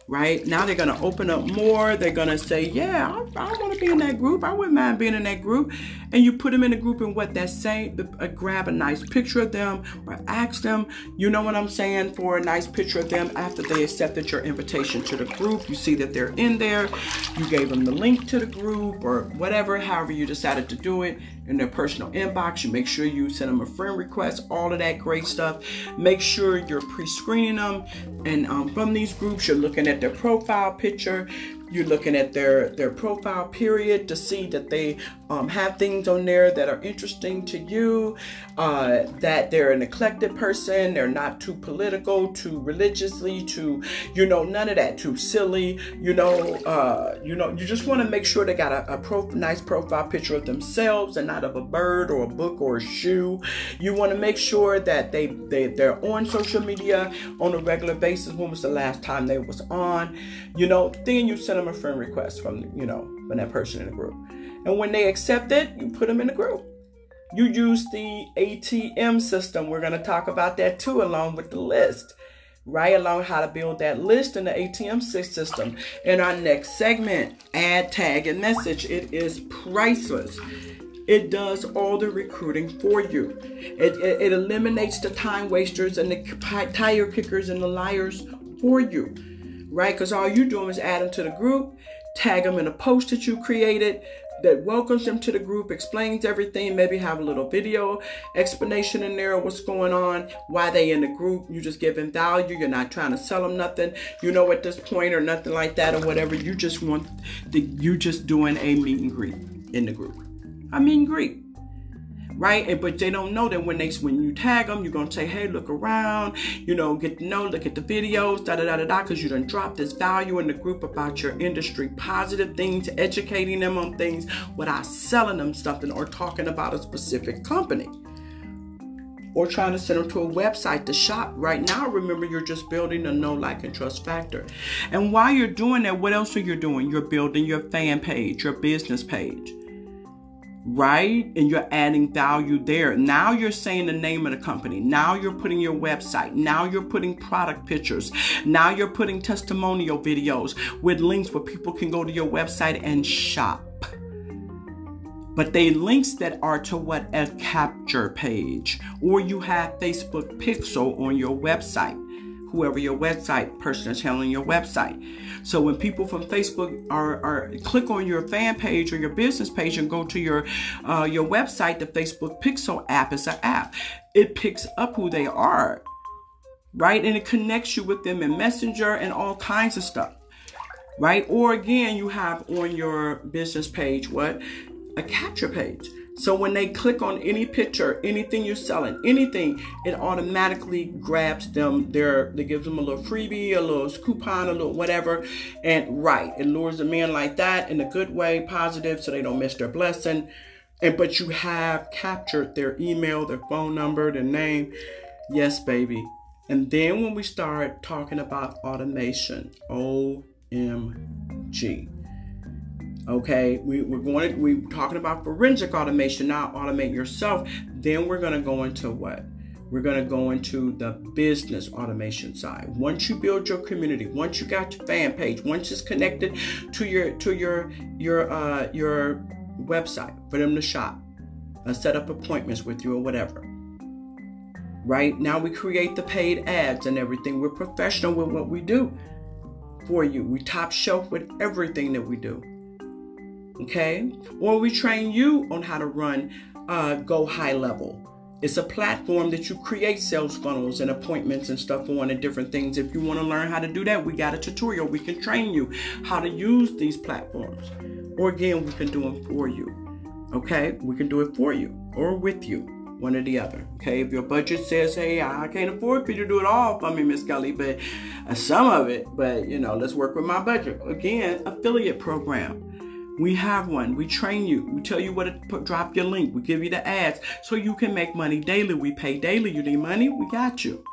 right? Now they're going to open up more. They're going to say, yeah, I, I want to be in that group. I wouldn't mind being in that group. And you put them in a group and what that say, uh, grab a nice picture of them or ask them, you know what I'm saying, for a nice picture of them after they accepted your invitation to the group. You see that they're in there. You gave them the link to the group or whatever, however you decided to do it in their personal inbox. You make sure you send them a friend request, all of that great stuff. Make sure you're pre-screening them. And um, from these groups, you're looking at their profile picture. You're looking at their, their profile period to see that they um, have things on there that are interesting to you, uh, that they're an eclectic person, they're not too political, too religiously, too, you know, none of that, too silly, you know, uh, you know, you just want to make sure they got a, a nice profile picture of themselves and not of a bird or a book or a shoe. You want to make sure that they, they, they're on social media on a regular basis. When was the last time they was on? You know, then you send them a friend request from, you know, from that person in the group. And when they accept it, you put them in the group. You use the ATM system. We're going to talk about that too, along with the list. Right along how to build that list in the ATM system. In our next segment, add, tag, and message. It is priceless. It does all the recruiting for you. It, it, it eliminates the time wasters and the tire kickers and the liars for you. Right? Because all you're doing is add them to the group, tag them in a post that you created, that welcomes them to the group, explains everything, maybe have a little video explanation in there of what's going on, why they in the group. You just giving value. You're not trying to sell them nothing, you know, at this point or nothing like that or whatever. You just want the you just doing a meet and greet in the group. A meet and greet right? But they don't know that when they when you tag them, you're gonna say, hey, look around, you know, get to know, look at the videos, da da da da da, because you done drop this value in the group about your industry, positive things, educating them on things without selling them something or talking about a specific company. Or trying to send them to a website to shop. Right now, remember, you're just building a know, like, and trust factor. And while you're doing that, what else are you doing? You're building your fan page, your business page right? And you're adding value there. Now you're saying the name of the company. Now you're putting your website. Now you're putting product pictures. Now you're putting testimonial videos with links where people can go to your website and shop. But they links that are to what a capture page, or you have Facebook Pixel on your website whoever your website person is handling your website. So when people from Facebook are, are click on your fan page or your business page and go to your uh, your website, the Facebook Pixel app is an app. It picks up who they are, right, and it connects you with them in Messenger and all kinds of stuff, right? Or again, you have on your business page what a capture page. So when they click on any picture, anything you're selling, anything, it automatically grabs them there. It gives them a little freebie, a little coupon, a little whatever. And right, it lures them in like that in a good way, positive, so they don't miss their blessing. And but you have captured their email, their phone number, their name. Yes, baby. And then when we start talking about automation, OMG Okay, we, we're going to, we're talking about forensic automation, not automate yourself. Then we're going to go into what? We're going to go into the business automation side. Once you build your community, once you got your fan page, once it's connected to your to your your uh, your website for them to shop, uh, set up appointments with you or whatever. Right now, we create the paid ads and everything. We're professional with what we do for you. We top shelf with everything that we do. Okay, or we train you on how to run uh, GoHighLevel it's a platform that you create sales funnels and appointments and stuff on and different things. If you want to learn how to do that, we got a tutorial. We can train you how to use these platforms. Or again, we can do them for you. Okay? We can do it for you or with you, one or the other. Okay? If your budget says, hey, I can't afford for you to do it all for me, Miss Kelly, but uh, some of it, but you know, let's work with my budget. Again, affiliate program. We have one. We train you. We tell you what to put, drop your link. We give you the ads so you can make money daily. We pay daily. You need money? We got you.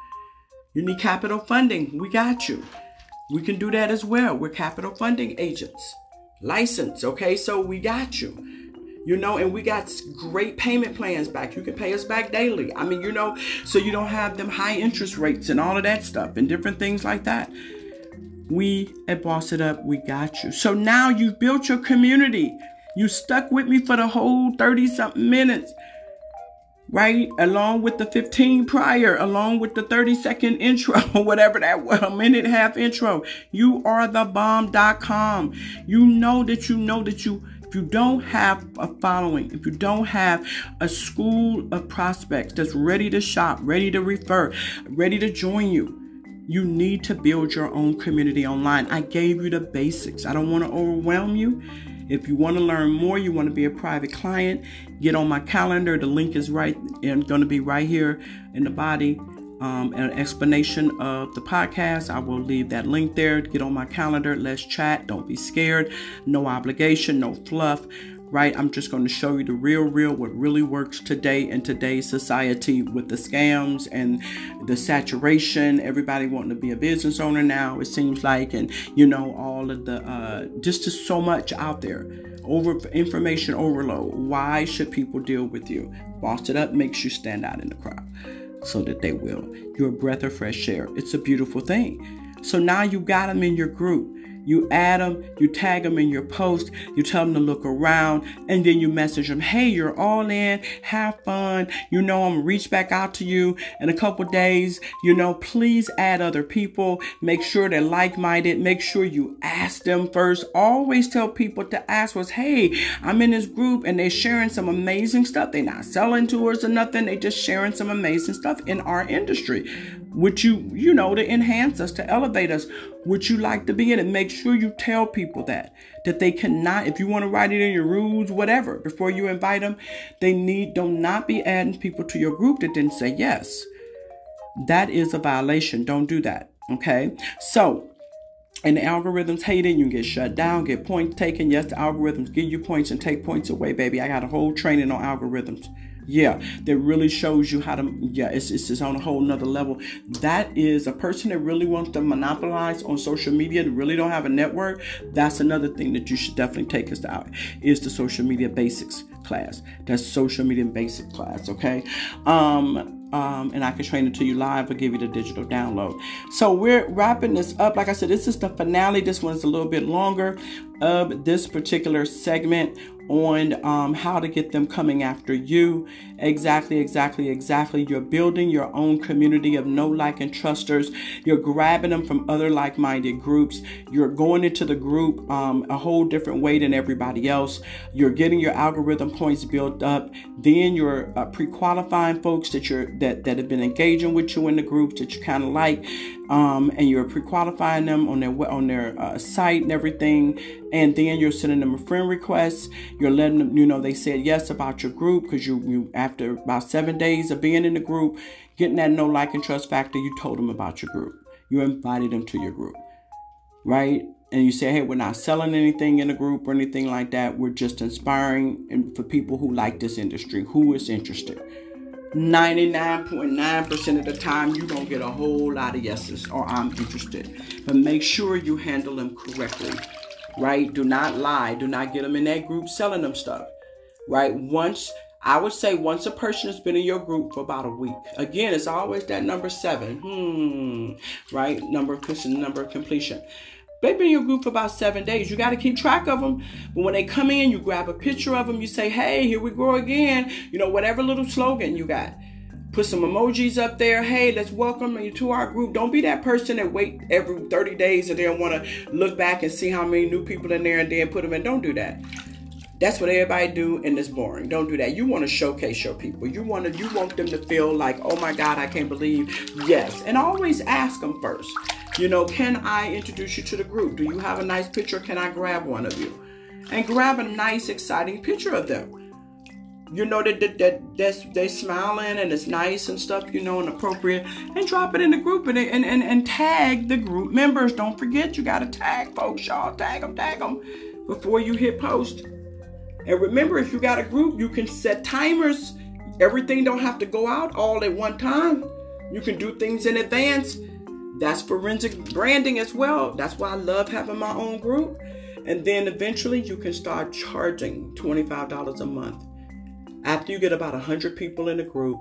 You need capital funding? We got you. We can do that as well. We're capital funding agents. License, okay? So we got you. You know, and we got great payment plans back. You can pay us back daily. I mean, you know, so you don't have them high interest rates and all of that stuff and different things like that. We at Boss It Up, we got you. So now you've built your community. You stuck with me for the whole 30 something minutes, right? Along with the 15 prior, along with the 30 second intro, or whatever that was, a minute half intro. You are the bomb.com. You know that you know that you if you don't have a following, if you don't have a school of prospects that's ready to shop, ready to refer, ready to join you, you need to build your own community online. I gave you the basics. I don't want to overwhelm you. If you want to learn more, you want to be a private client, get on my calendar. The link is right and going to be right here in the body. Um, an explanation of the podcast. I will leave that link there. Get on my calendar. Let's chat. Don't be scared. No obligation, no fluff right? I'm just going to show you the real, real, what really works today in today's society with the scams and the saturation. Everybody wanting to be a business owner now, it seems like, and you know, all of the, uh, just, just so much out there. Over information overload. Why should people deal with you? Boss it up makes you stand out in the crowd so that they will. You're a breath of fresh air. It's a beautiful thing. So now you got them in your group. You add them, you tag them in your post, you tell them to look around, and then you message them, hey, you're all in, have fun. You know, I'm reach back out to you in a couple days. You know, please add other people. Make sure they're like minded. Make sure you ask them first. Always tell people to ask was, hey, I'm in this group and they're sharing some amazing stuff. They're not selling to us or nothing, they just sharing some amazing stuff in our industry. Would you, you know, to enhance us, to elevate us? Would you like to be in it? Make sure you tell people that that they cannot. If you want to write it in your rules, whatever, before you invite them, they need do not not be adding people to your group that didn't say yes. That is a violation. Don't do that. Okay. So and the algorithms hate it, you get shut down, get points taken. Yes, the algorithms give you points and take points away, baby. I got a whole training on algorithms. Yeah, that really shows you how to. Yeah, it's, it's just on a whole nother level. That is a person that really wants to monopolize on social media, that really don't have a network. That's another thing that you should definitely take us out. Is the social media basics class. That's social media basic class. Okay. Um, um, and I can train it to you live or give you the digital download. So we're wrapping this up. Like I said, this is the finale. This one's a little bit longer of this particular segment on um, how to get them coming after you. Exactly, exactly, exactly. You're building your own community of no like, and trusters. You're grabbing them from other like minded groups. You're going into the group um, a whole different way than everybody else. You're getting your algorithm points built up. Then you're uh, pre qualifying folks that, you're, that, that have been engaging with you in the groups that you kind of like um, and you're pre-qualifying them on their on their uh, site and everything, and then you're sending them a friend request. You're letting them, you know, they said yes about your group because you, you after about seven days of being in the group, getting that no like and trust factor, you told them about your group. You invited them to your group, right? And you say, hey, we're not selling anything in the group or anything like that. We're just inspiring for people who like this industry, who is interested 99.9% of the time, you're going to get a whole lot of yeses or I'm interested. But make sure you handle them correctly. right? Do not lie. Do not get them in that group selling them stuff, right? Once I would say once a person has been in your group for about a week. Again, it's always that number seven. Hmm. Right? Number of number of completion. They've been in your group for about seven days. You got to keep track of them. But when they come in, you grab a picture of them. You say, hey, here we go again. You know, whatever little slogan you got. Put some emojis up there. Hey, let's welcome you to our group. Don't be that person that wait every 30 days and then want to look back and see how many new people in there and then put them in. Don't do that. That's what everybody do, and it's boring. Don't do that. You want to showcase your people. You want to. You want them to feel like, oh my God, I can't believe. Yes, and always ask them first. You know, can I introduce you to the group? Do you have a nice picture? Can I grab one of you? And grab a nice, exciting picture of them. You know that that, that that's they smiling and it's nice and stuff, you know, and appropriate. And drop it in the group and and, and, and tag the group members. Don't forget you gotta tag folks, y'all. Tag them, tag them before you hit post. And remember, if you got a group, you can set timers. Everything don't have to go out all at one time. You can do things in advance. That's forensic branding as well. That's why I love having my own group. And then eventually you can start charging $25 a month. After you get about 100 people in a group,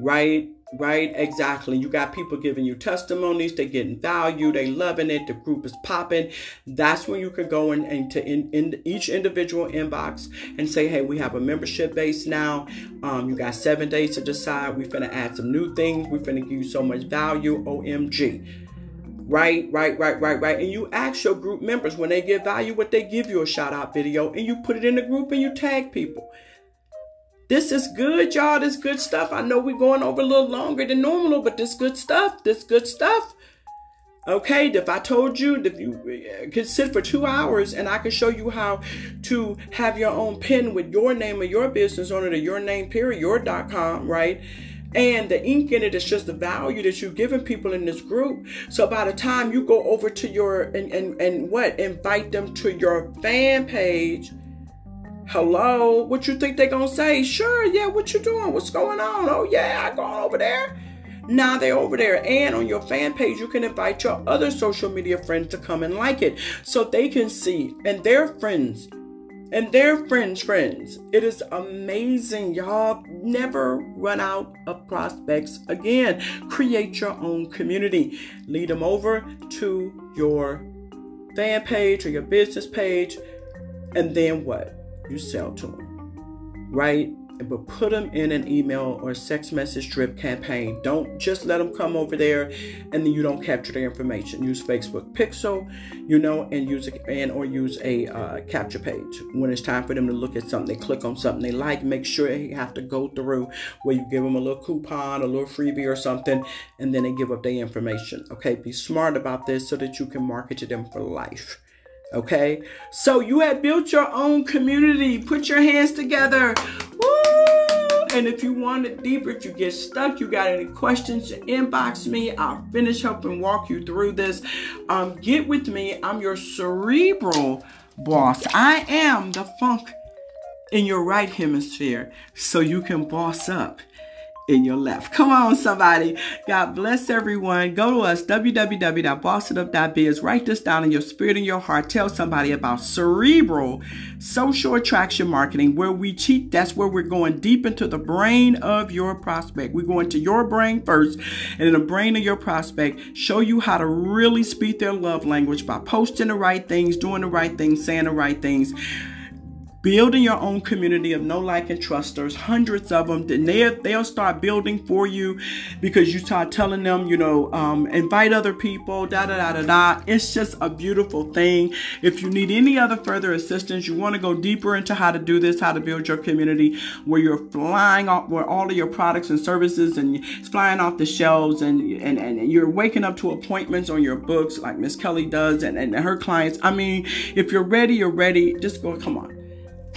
right? Right, exactly. You got people giving you testimonies, they're getting value, they loving it, the group is popping. That's when you can go in, into in, in each individual inbox and say, hey, we have a membership base now. Um, you got seven days to decide. We're gonna add some new things, we're gonna give you so much value. OMG. Right, right, right, right, right. And you ask your group members when they give value what they give you a shout out video and you put it in the group and you tag people. This is good, y'all. This good stuff. I know we're going over a little longer than normal, but this good stuff. This good stuff. Okay, if I told you that you uh, could sit for two hours and I could show you how to have your own pen with your name and your business it or your name period, your.com, right? And the ink in it is just the value that you're giving people in this group. So by the time you go over to your and and, and what invite them to your fan page Hello, what you think they gonna say? Sure, yeah, what you doing? What's going on? Oh yeah, I going over there. Now they're over there. And on your fan page, you can invite your other social media friends to come and like it so they can see and their friends and their friends' friends. It is amazing. Y'all never run out of prospects again. Create your own community. Lead them over to your fan page or your business page. And then what? You sell to them, right? But put them in an email or sex message drip campaign. Don't just let them come over there and then you don't capture their information. Use Facebook Pixel, you know, and use a, and or use a uh, capture page. When it's time for them to look at something, they click on something they like. Make sure you have to go through where you give them a little coupon, a little freebie or something, and then they give up their information. Okay, be smart about this so that you can market to them for life. Okay, so you have built your own community. Put your hands together. Woo! And if you want it deeper, if you get stuck, you got any questions, inbox me. I'll finish helping walk you through this. Um, get with me. I'm your cerebral boss. I am the funk in your right hemisphere so you can boss up in your left. Come on, somebody. God bless everyone. Go to us, www.bossitup.biz. Write this down in your spirit and your heart. Tell somebody about cerebral social attraction marketing, where we cheat. That's where we're going deep into the brain of your prospect. We're going to your brain first, and in the brain of your prospect, show you how to really speak their love language by posting the right things, doing the right things, saying the right things building your own community of no like and trusters. Hundreds of them then they, they'll start building for you because you start telling them you know um, invite other people da da da da da. It's just a beautiful thing. If you need any other further assistance you want to go deeper into how to do this how to build your community where you're flying off where all of your products and services and it's flying off the shelves and and, and you're waking up to appointments on your books like miss kelly does and, and her clients. I mean if you're ready you're ready. Just go come on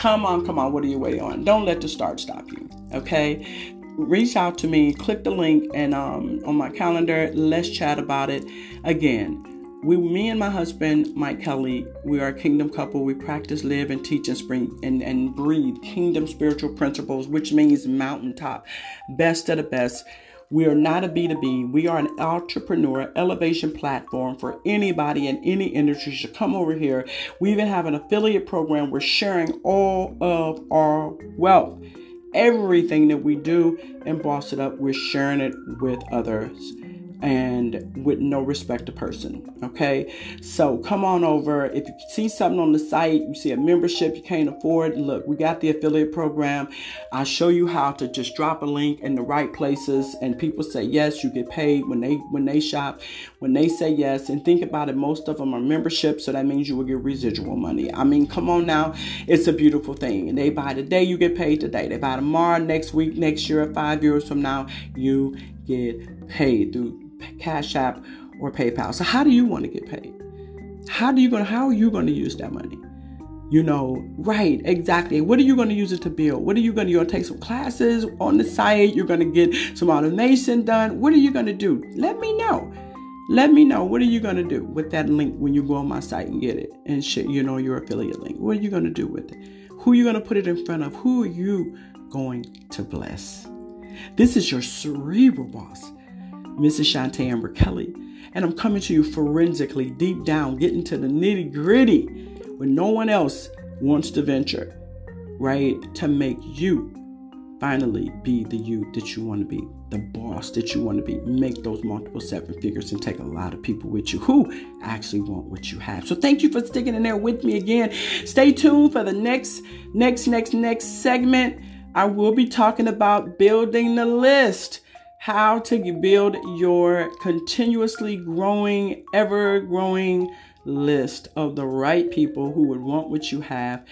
Come on, come on. What are you waiting on? Don't let the start stop you. Okay. Reach out to me, click the link and um, on my calendar. Let's chat about it. Again, we, me and my husband, Mike Kelly, we are a kingdom couple. We practice, live, and teach and spring and, and breathe kingdom spiritual principles, which means mountaintop, best of the best. We are not a B2B. We are an entrepreneur elevation platform for anybody in any industry to come over here. We even have an affiliate program. We're sharing all of our wealth. Everything that we do and boss it up, we're sharing it with others and with no respect to person. Okay, so come on over. If you see something on the site, you see a membership you can't afford, look, we got the affiliate program. I show you how to just drop a link in the right places, and people say yes, you get paid when they when they shop. When they say yes, and think about it, most of them are memberships, so that means you will get residual money. I mean, come on now, it's a beautiful thing. And they buy today, you get paid today. They buy tomorrow, next week, next year, five years from now, you get paid through Cash App, or PayPal. So how do you want to get paid? How do you going how are you going to use that money? You know, right, exactly. What are you going to use it to build? What are you going to, you're going to take some classes on the site? You're going to get some automation done. What are you going to do? Let me know. Let me know. What are you going to do with that link when you go on my site and get it and share, you know, your affiliate link? What are you going to do with it? Who are you going to put it in front of? Who are you going to bless? This is your cerebral boss. Mrs. Shantae Amber Kelly, and I'm coming to you forensically, deep down, getting to the nitty gritty when no one else wants to venture, right? To make you finally be the you that you want to be, the boss that you want to be. Make those multiple seven figures and take a lot of people with you who actually want what you have. So thank you for sticking in there with me again. Stay tuned for the next, next, next, next segment. I will be talking about building the list how to build your continuously growing, ever growing list of the right people who would want what you have.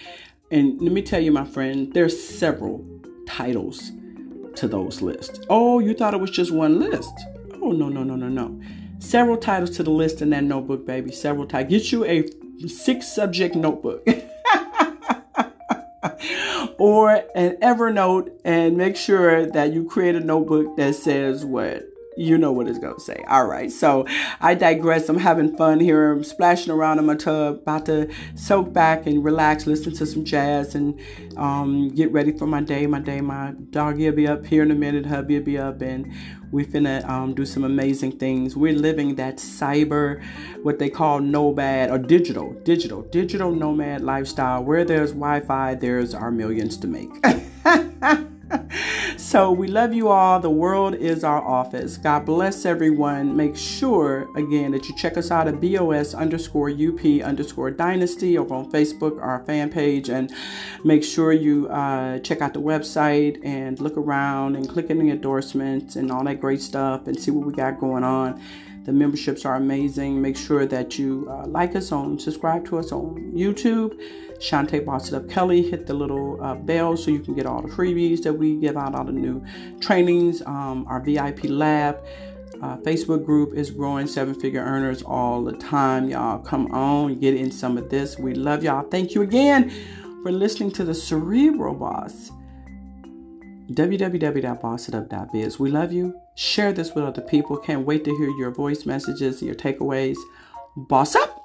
And let me tell you, my friend, there's several titles to those lists. Oh, you thought it was just one list? Oh, no, no, no, no, no. Several titles to the list in that notebook, baby. Several titles. Get you a six subject notebook. or an Evernote and make sure that you create a notebook that says what you know what it's going to say. All right. So I digress. I'm having fun here. I'm splashing around in my tub, about to soak back and relax, listen to some jazz, and um, get ready for my day. My day, my doggy will be up here in a minute. Hubby will be up, and we finna um, do some amazing things. We're living that cyber, what they call nomad or digital, digital, digital nomad lifestyle. Where there's Wi-Fi, there's our millions to make. so we love you all. The world is our office. God bless everyone. Make sure again that you check us out at BOS underscore UP underscore dynasty over on Facebook, our fan page, and make sure you uh, check out the website and look around and click in the endorsements and all that great stuff and see what we got going on. The memberships are amazing. Make sure that you uh, like us on, subscribe to us on YouTube. Shantae Boss It Up Kelly. Hit the little uh, bell so you can get all the freebies that we give out, all the new trainings, um, our VIP lab. Uh, Facebook group is growing seven figure earners all the time. Y'all come on, get in some of this. We love y'all. Thank you again for listening to the Cerebral Boss www.bossitup.biz. We love you. Share this with other people. Can't wait to hear your voice messages, your takeaways. Boss up!